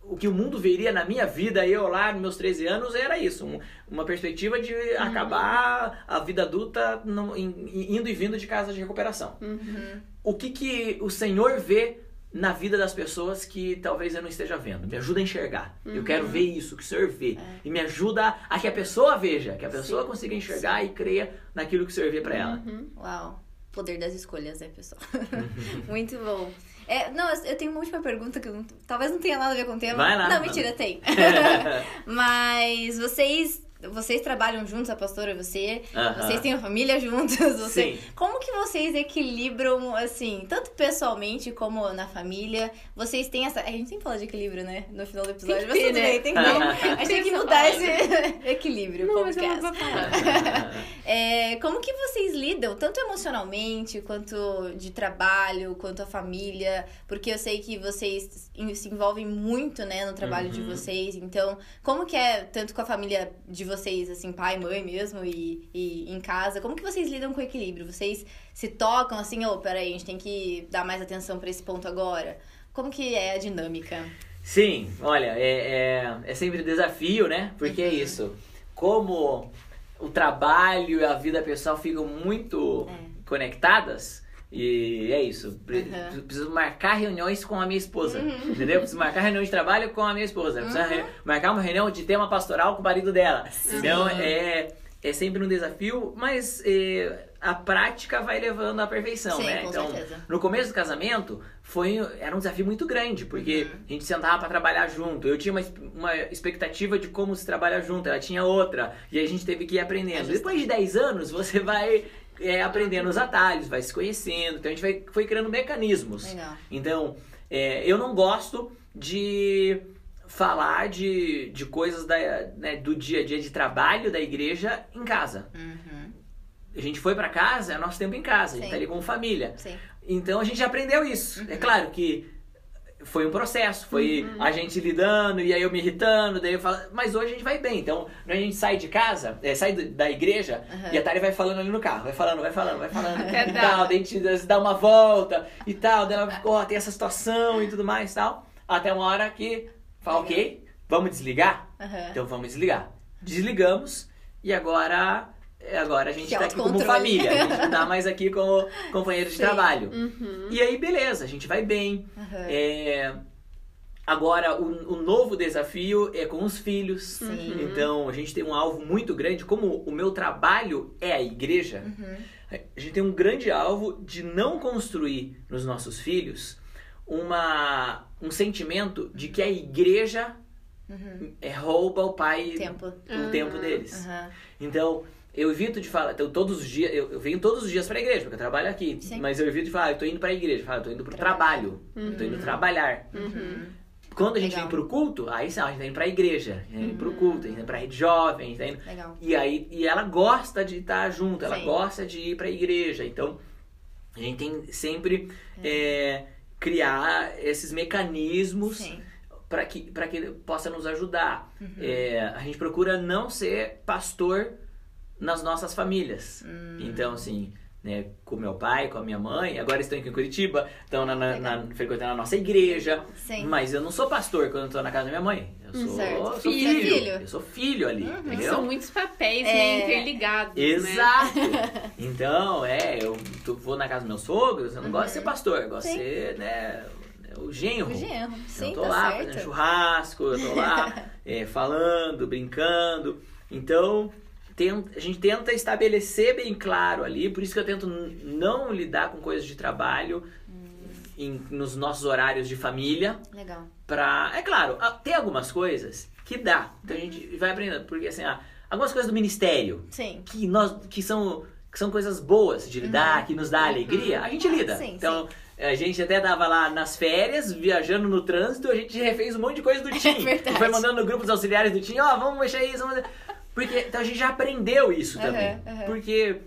o que o mundo veria na minha vida, eu lá nos meus 13 anos, era isso. um- uma perspectiva de acabar a vida adulta não- in- indo e vindo de casa de recuperação Uhum. o que, que o Senhor vê na vida das pessoas que talvez eu não esteja vendo. Me ajuda a enxergar. Eu quero ver isso que o Senhor vê. E me ajuda a que a pessoa veja, que a pessoa Sim, consiga enxergar e creia naquilo que o Senhor vê pra ela. Uhum. Uau. Poder das escolhas, né, pessoal? [LAUGHS] Muito bom. É, não, eu tenho uma última pergunta que não- talvez não tenha nada a ver com o tema. Vai lá. Não, mentira, tem. [LAUGHS] [LAUGHS] Mas vocês vocês trabalham juntos, a pastora e você, Aham. vocês têm uma família juntos, [LAUGHS] você... Sim. Como que vocês equilibram, assim, tanto pessoalmente como na família? Vocês têm essa... A gente sempre fala de equilíbrio, né? No final do episódio, que mas ter, tudo né? bem, tem que ter. [LAUGHS] A gente tem que mudar esse [LAUGHS] equilíbrio, Não, mas é boa palavra. É, como que vocês lidam, tanto emocionalmente, quanto de trabalho, quanto a família? Porque eu sei que vocês se envolvem muito, né, no trabalho de Uhum. vocês. Então, como que é, tanto com a família de vocês, assim, pai, mãe mesmo, e, e em casa, como que vocês lidam com o equilíbrio? Vocês se tocam assim, ô, peraí, a gente tem que dar mais atenção pra esse ponto agora? Como que é a dinâmica? Sim, olha, é, é, é sempre desafio, né? Porque é isso. Como o trabalho e a vida pessoal ficam muito conectadas, e é isso. Pre- Uhum. Preciso marcar reuniões com a minha esposa. Entendeu? Preciso marcar reunião de trabalho com a minha esposa. Preciso re- marcar uma reunião de tema pastoral com o marido dela. Então é, é sempre um desafio, mas é, a prática vai levando à perfeição, Sim, né? então, certeza. no começo do casamento, foi, era um desafio muito grande, porque Uhum. a gente sentava pra trabalhar junto. Eu tinha uma, uma expectativa de como se trabalha junto, ela tinha outra, e a gente teve que ir aprendendo. Ajustando. Depois de 10 anos, você vai é, aprendendo os atalhos, vai se conhecendo, então a gente vai, foi criando mecanismos. Legal. Então, é, eu não gosto de falar de, de coisas da, né, do dia a dia de trabalho da igreja em casa. Uhum. A gente foi pra casa, é nosso tempo em casa, a gente Sim. tá ali como família. Sim. Então a gente aprendeu isso. É claro que foi um processo, foi a gente lidando e aí eu me irritando, daí eu falo, mas hoje a gente vai bem. Então, quando a gente sai de casa, é, sai da igreja Uhum. e a Thalia vai falando ali no carro, vai falando, vai falando, vai falando Até [LAUGHS] e dar. tal, daí a gente dá uma volta e tal, daí ela, ó, tem essa situação e tudo mais e tal. Até uma hora que fala, ok, vamos desligar? Uhum. Então vamos desligar. Desligamos e agora, agora a gente Que tá aqui como família. A gente não tá [LAUGHS] mais aqui como companheiro de Sim. trabalho. Uhum. E aí, beleza, a gente vai bem. Uhum. É, Agora, o, o novo desafio é com os filhos. Sim. Então, a gente tem um alvo muito grande. Como o meu trabalho é a igreja, Uhum. a gente tem um grande alvo de não construir nos nossos filhos uma, um sentimento de que a igreja Uhum. é, rouba o pai Tempo. o tempo deles. Uhum. Então, eu evito de falar, então, todos os dias, eu, eu venho todos os dias pra igreja, porque eu trabalho aqui. Sim. Mas eu evito de falar, ah, eu tô indo pra igreja, eu falo, eu tô indo pro Trabalho. trabalho, eu tô indo trabalhar. Uhum. Quando a gente Legal. vem pro culto, aí sim, a gente tá indo pra igreja, a gente tá indo pro culto, a gente tá indo pra rede jovem, a gente tá indo... Legal. E aí, e ela gosta de estar junto, ela Sim. gosta de ir pra igreja. Então, a gente tem sempre é, criar esses mecanismos Sim. para que, pra que ele possa nos ajudar. É, a gente procura não ser pastor nas nossas famílias. Então, assim, né, com meu pai, com a minha mãe, agora estão aqui em Curitiba, estão na, na, na- frequentando a nossa igreja. Sim. Mas eu não sou pastor quando eu tô na casa da minha mãe. Eu sou, Certo. eu sou Filho. filho. Eu sou filho ali, É que entendeu? são muitos papéis É. meio interligados, né? Exato! [LAUGHS] Então, é, eu vou na casa dos meus sogros, eu não gosto de ser pastor, eu gosto de Sim. ser, né, o genro. O genro. Sim, eu tô tá lá certo. fazendo churrasco, eu tô lá [LAUGHS] é, falando, brincando. Então, tem- a gente tenta estabelecer bem claro ali, por isso que eu tento não lidar com coisas de trabalho em- nos nossos horários de família. Legal. Pra, é claro, tem algumas coisas que dá. Então a gente vai aprendendo. Porque assim, ah, algumas coisas do ministério Sim. que, nós, que, são, que são coisas boas de lidar, que nos dá alegria, a gente lida. Uhum. Sim, então, a gente até tava lá nas férias, viajando no trânsito, a gente refez um monte de coisa do [LAUGHS] TIM. verdade. E foi mandando no grupo dos auxiliares do TIM, ó, vamos mexer isso, vamos... Porque, então a gente já aprendeu isso Aham, também. aham. Porque,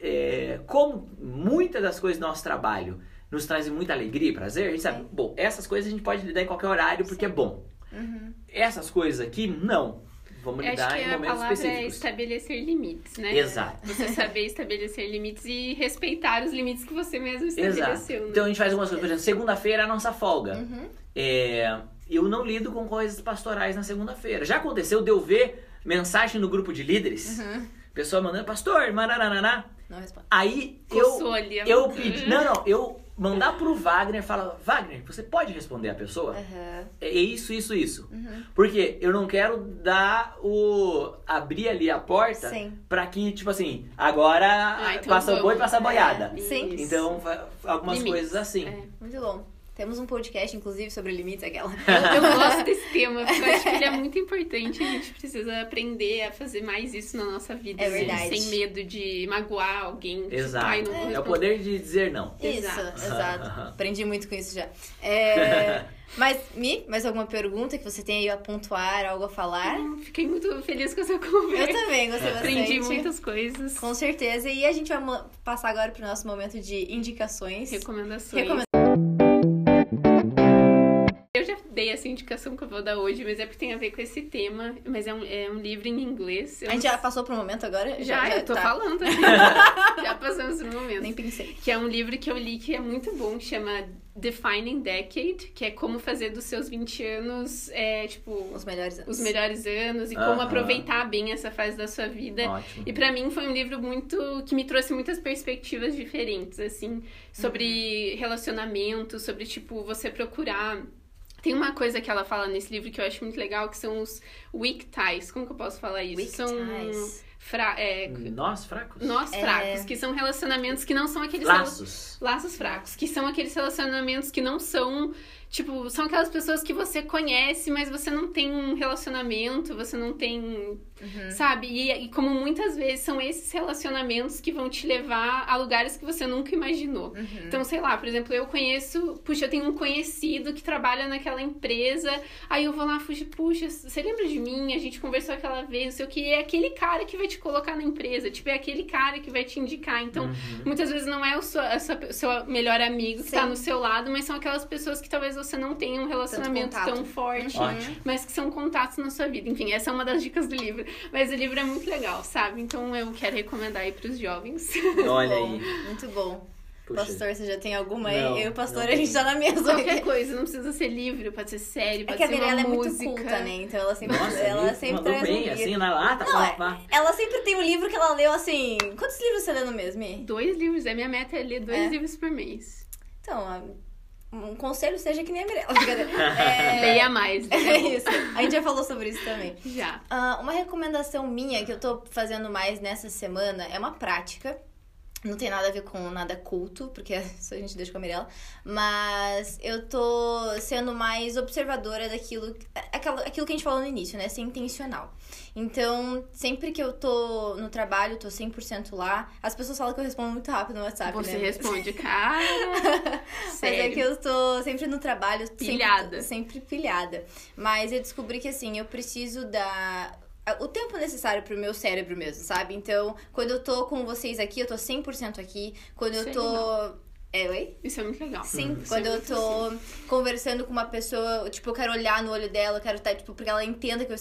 é, como muitas das coisas do nosso trabalho nos trazem muita alegria e prazer, a gente sabe, Sim. bom, essas coisas a gente pode lidar em qualquer horário porque é bom. Uhum. Essas coisas aqui, não. Vamos Eu lidar acho que em a momentos palavra é específicos. estabelecer limites, né? Exato. Você saber estabelecer limites e respeitar os limites que você mesmo Exato. estabeleceu, né? Então a gente faz algumas coisas, por exemplo, segunda-feira é a nossa folga. Uhum. É, eu não lido com coisas pastorais na segunda-feira. Já aconteceu de eu ver mensagem no grupo de líderes, Uhum. pessoa mandando, pastor, mananana. Não responde. Aí Coçou eu, ali eu pedi, não, não, eu mandar pro Wagner e falar, Wagner, você pode responder a pessoa? Aham. É isso, isso, isso. Uhum. Porque eu não quero dar o. abrir ali a porta Sim. pra que, tipo assim, agora Ah, então passa o boi, vamos. passa a boiada. É. Então, algumas Limites. coisas assim. É. Muito bom. Temos um podcast, inclusive, sobre limites, aquela. Eu, [LAUGHS] eu gosto desse tema, porque eu acho que ele é muito importante. A gente precisa aprender a fazer mais isso na nossa vida. É né? verdade. Sem medo de magoar alguém. Tipo, Exato. não vou É o poder de dizer não. Isso, Exato. [LAUGHS] exato. [LAUGHS] Aprendi muito com isso já. É, mas, Mi, mais alguma pergunta que você tem aí a pontuar, algo a falar? Hum, Fiquei muito feliz com essa Eu conversa. também gostei bastante. Aprendi muitas coisas. Com certeza. E a gente vai passar agora pro nosso momento de indicações. Recomendações. Recomenda- dei essa indicação que eu vou dar hoje, mas é porque tem a ver com esse tema. Mas é um, é um livro em inglês. Eu A gente não já passou pro momento agora? Já, eu tô tá. falando. [LAUGHS] já passamos no momento. Nem pensei. Que é um livro que eu li que é muito bom, que chama Defining Decade, que é como fazer dos seus 20 anos, é, tipo, Os melhores anos. os melhores anos e como Aham. aproveitar bem essa fase da sua vida. Ótimo. E pra mim foi um livro muito que me trouxe muitas perspectivas diferentes, assim, sobre relacionamento, sobre tipo você procurar tem uma coisa que ela fala nesse livro que eu acho muito legal, que são os weak ties. Como que eu posso falar isso? Weak são ties. fra é, Nós, fracos? nós É. fracos, que são relacionamentos que não são aqueles Laços. laços fracos, que são aqueles relacionamentos que não são, tipo, são aquelas pessoas que você conhece, mas você não tem um relacionamento, você não tem, sabe? E, e como muitas vezes são esses relacionamentos que vão te levar a lugares que você nunca imaginou. Então, sei lá, por exemplo, eu conheço, puxa, eu tenho um conhecido que trabalha naquela empresa, aí eu vou lá, puxa, puxa, você lembra de mim? A gente conversou aquela vez, não sei o que, é aquele cara que vai te colocar na empresa, tipo, é aquele cara que vai te indicar. Então, Uhum. muitas vezes não é o seu, a sua- seu melhor amigo que Sim. tá no seu lado, mas são aquelas pessoas que talvez você não tenha um relacionamento tão forte, Ótimo. mas que são contatos na sua vida. Enfim, essa é uma das dicas do livro. Mas o livro é muito legal, sabe? Então eu quero recomendar aí pros jovens. Olha aí. Muito bom. Puxa. Pastor, você já tem alguma aí? Não, Eu e o pastor, não a gente tá na mesma. Qualquer coisa, não precisa ser livro, pode ser série, É pode que a ser uma Mirella é muito música. culta, né? Então ela sempre, Nossa, ela sempre traz um bem, livro. assim, na lata. Não, pá, é- pá. Ela sempre tem um livro que ela leu assim. Quantos livros você lê no mês, Mi? Dois livros, a minha meta é ler dois É. livros por mês. Então, a- um conselho seja que nem a Mirella. [LAUGHS] É, Leia mais. [LAUGHS] é leia isso. A gente já falou sobre isso também. Já. Ah, uma recomendação minha que eu tô fazendo mais nessa semana é uma prática. Não tem nada a ver com nada culto, porque [LAUGHS] isso a gente deixa com a Mirella. Mas eu tô sendo mais observadora daquilo, aquilo, aquilo que a gente falou no início, né? Ser intencional. Então, sempre que eu tô no trabalho, tô 100% lá. As pessoas falam que eu respondo muito rápido no WhatsApp, Você né? responde, [LAUGHS] cara. Mas é que eu tô sempre no trabalho, Pilhada. Sempre, sempre pilhada. Mas eu descobri que assim, eu preciso dar o tempo necessário pro meu cérebro mesmo, sabe? Então, quando eu tô com vocês aqui, eu tô 100% aqui. Quando Isso eu é tô É, oi? Isso é muito legal. Sim, Isso quando é eu tô assim. conversando com uma pessoa, tipo, eu quero olhar no olho dela, eu quero estar, tipo, porque ela entenda que eu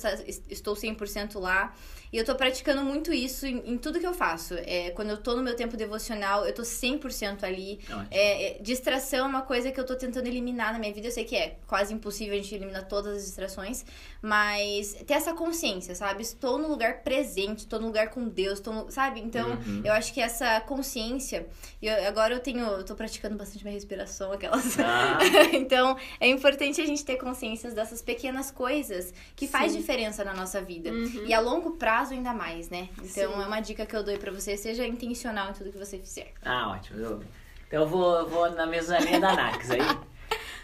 estou 100% lá. E eu tô praticando muito isso em, em tudo que eu faço. É, quando eu tô no meu tempo devocional, eu tô 100% ali. Ótimo. É, é, distração é uma coisa que eu tô tentando eliminar na minha vida. Eu sei que é quase impossível a gente eliminar todas as distrações, mas ter essa consciência, sabe? Estou no lugar presente, estou no lugar com Deus, estou no- sabe? Então, Uhum. eu acho que essa consciência. e eu- agora eu tenho. Eu tô praticando bastante minha respiração, aquelas. Ah. [LAUGHS] então, é importante a gente ter consciência dessas pequenas coisas que faz Sim. diferença na nossa vida. Uhum. E a longo prazo ainda mais, né? Então, Sim. é uma dica que eu dou pra você. Seja intencional em tudo que você fizer. Ah, ótimo. Eu- então eu vou, eu vou na mesma linha da Nax aí. [LAUGHS]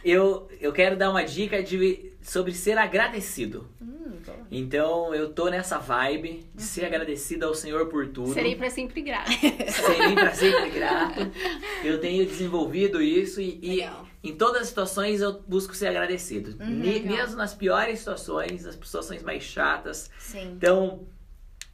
Eu, eu quero dar uma dica de, sobre ser agradecido. Hum. Então eu tô nessa vibe de ser agradecido ao Senhor por tudo. Serei pra sempre grata. [LAUGHS] Serei pra sempre grato. Eu tenho desenvolvido isso e, e em todas as situações eu busco ser agradecido. Uhum, mesmo nas piores situações, nas situações mais chatas. Sim. Então,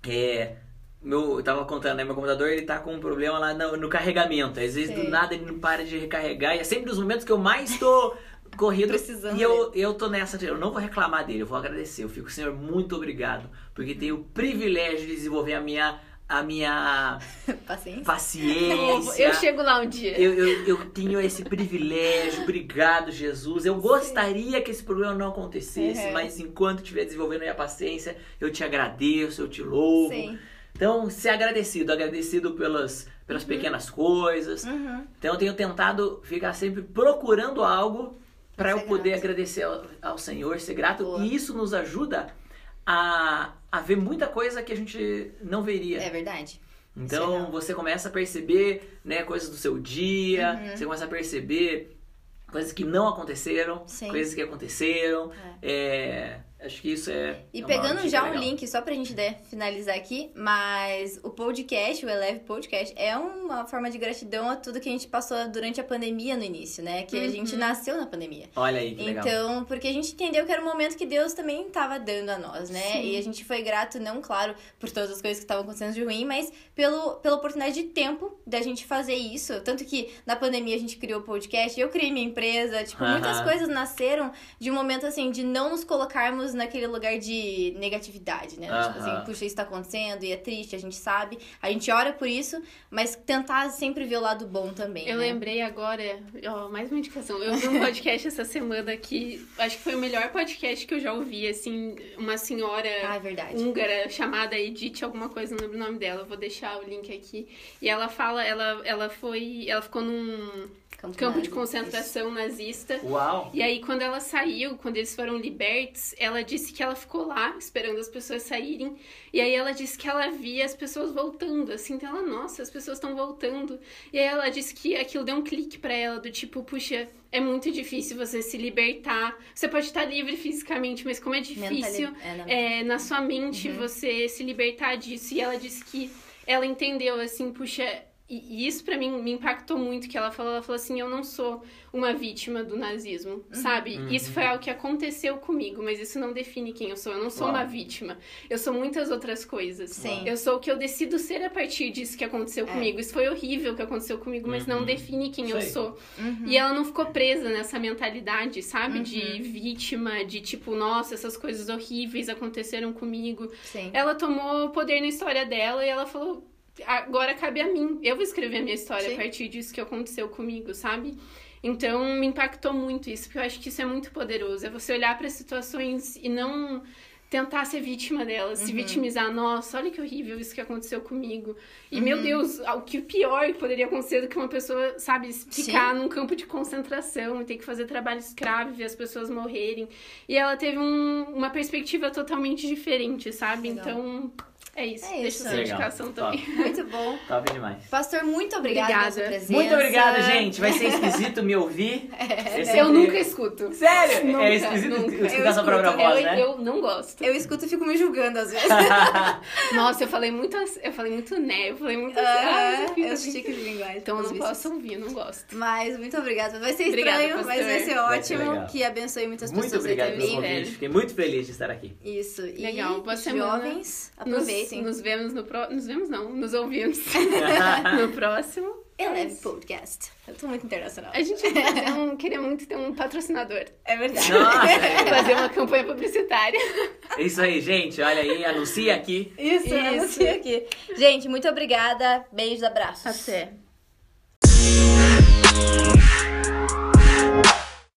é, meu, eu tava contando, né? Meu computador ele tá com um problema lá no, no carregamento. Às vezes Sei. do nada ele não para de recarregar. E é sempre nos momentos que eu mais tô [LAUGHS] corrido. Precisando E eu, eu tô nessa, eu não vou reclamar dele, eu vou agradecer. Eu fico, Senhor, muito obrigado. Porque tenho o privilégio de desenvolver a minha, a minha [LAUGHS] Paciência. paciência. Eu chego lá um dia. Eu, eu, eu tenho esse privilégio, obrigado, Jesus. Eu gostaria que esse problema não acontecesse, Uhum. mas enquanto estiver desenvolvendo a minha paciência, eu te agradeço, eu te louvo. Sim. Então, ser agradecido, agradecido pelas, pelas pequenas coisas. Uhum. Então, eu tenho tentado ficar sempre procurando algo para eu poder grato. agradecer ao, ao Senhor, ser grato. Boa. E isso nos ajuda a, a ver muita coisa que a gente não veria. É verdade. Então Legal. você começa a perceber né, coisas do seu dia, Uhum. você começa a perceber coisas que não aconteceram, Sim. coisas que aconteceram. É, acho que isso é. E é pegando já um legal. link, só pra gente né, finalizar aqui, mas o podcast, o Eleve Podcast, é uma forma de gratidão a tudo que a gente passou durante a pandemia no início, né? Que a Uhum. gente nasceu na pandemia. Olha aí que legal. Então, porque a gente entendeu que era um momento que Deus também estava dando a nós, né? Sim. E a gente foi grato, não, claro, por todas as coisas que estavam acontecendo de ruim, mas pelo, pela oportunidade de tempo da gente fazer isso. Tanto que na pandemia a gente criou o podcast, eu criei minha empresa, tipo, muitas Aham. coisas nasceram de um momento assim, de não nos colocarmos naquele lugar de negatividade, né? Tipo Aham. assim, puxa, isso tá acontecendo e é triste, a gente sabe, a gente ora por isso, mas tentar sempre ver o lado bom também. Eu né? lembrei agora, ó, mais uma indicação. Eu vi um [LAUGHS] podcast essa semana que acho que foi o melhor podcast que eu já ouvi, assim, uma senhora Ah, é verdade. húngara chamada Edith alguma coisa, não lembro o nome dela, eu vou deixar o link aqui. E ela fala, ela, ela foi, ela ficou num campo de nazi. concentração nazista. Uau! E aí, quando ela saiu, quando eles foram libertos, ela disse que ela ficou lá esperando as pessoas saírem. E aí ela disse que ela via as pessoas voltando, assim, então ela, nossa, as pessoas estão voltando. E aí ela disse que aquilo deu um clique pra ela, do tipo, puxa, é muito difícil você se libertar. Você pode estar livre fisicamente, mas como é difícil Mentali- é, é, na sua mente Uhum. você se libertar disso. E ela disse que ela entendeu, assim, puxa. E e isso pra mim me impactou muito, que ela falou, ela falou assim, eu não sou uma vítima do nazismo, sabe? Uhum. Isso foi algo que aconteceu comigo, mas isso não define quem eu sou. Eu não sou Uau. uma vítima. Eu sou muitas outras coisas. Sim. Eu sou o que eu decido ser a partir disso que aconteceu É. comigo. Isso foi horrível que aconteceu comigo, mas não Uhum. define quem Isso eu sou. Uhum. E ela não ficou presa nessa mentalidade, sabe? Uhum. De vítima, de tipo, nossa, essas coisas horríveis aconteceram comigo. Sim. Ela tomou poder na história dela e ela falou: agora cabe a mim. Eu vou escrever a minha história Sim. a partir disso que aconteceu comigo, sabe? Então me impactou muito isso, porque eu acho que isso é muito poderoso. É você olhar para situações e não tentar ser vítima delas, se Uhum. vitimizar. Nossa, olha que horrível isso que aconteceu comigo. E Uhum. meu Deus, o que pior que poderia acontecer do que uma pessoa, sabe, ficar num campo de concentração e ter que fazer trabalho escravo e ver as pessoas morrerem. E ela teve um- uma perspectiva totalmente diferente, sabe? Legal. Então, é isso. É Deixa isso. Legal. indicação Top. também. [LAUGHS] Muito bom. Top demais. Pastor, muito obrigada, pela Obrigada. sua presença. Muito obrigado, gente. Vai ser [LAUGHS] esquisito me ouvir. Eu Eu sempre- nunca escuto. Sério? Nunca, é esquisito nunca. escutar Eu sua própria escuto. voz, eu, né? eu não gosto. Eu escuto e fico me julgando às vezes. [LAUGHS] Nossa, eu falei muito, eu falei muito né, eu falei muito Ah, ah, eu fico eu assim. chique de linguagem. Então eu não vistos. posso ouvir, eu não gosto. Mas muito obrigada. Vai ser Obrigada, estranho, mas vai ser Vai ser ótimo. que abençoe muitas Muito pessoas obrigado aí pelo também. convite. Fiquei muito feliz de estar aqui. Isso. E Legal, boa semana. jovens, Nos, aproveitem. nos vemos no próximo. Nos vemos não, nos ouvimos [LAUGHS] no próximo. Eleve Podcast. Eu tô muito internacional. A gente um, [LAUGHS] queria muito ter um patrocinador. É verdade. Nossa, [LAUGHS] Fazer uma campanha publicitária. é isso aí, gente. Olha aí, anuncia aqui. Isso, Isso, anuncia. aqui. Gente, muito obrigada. Beijos, abraços. Até.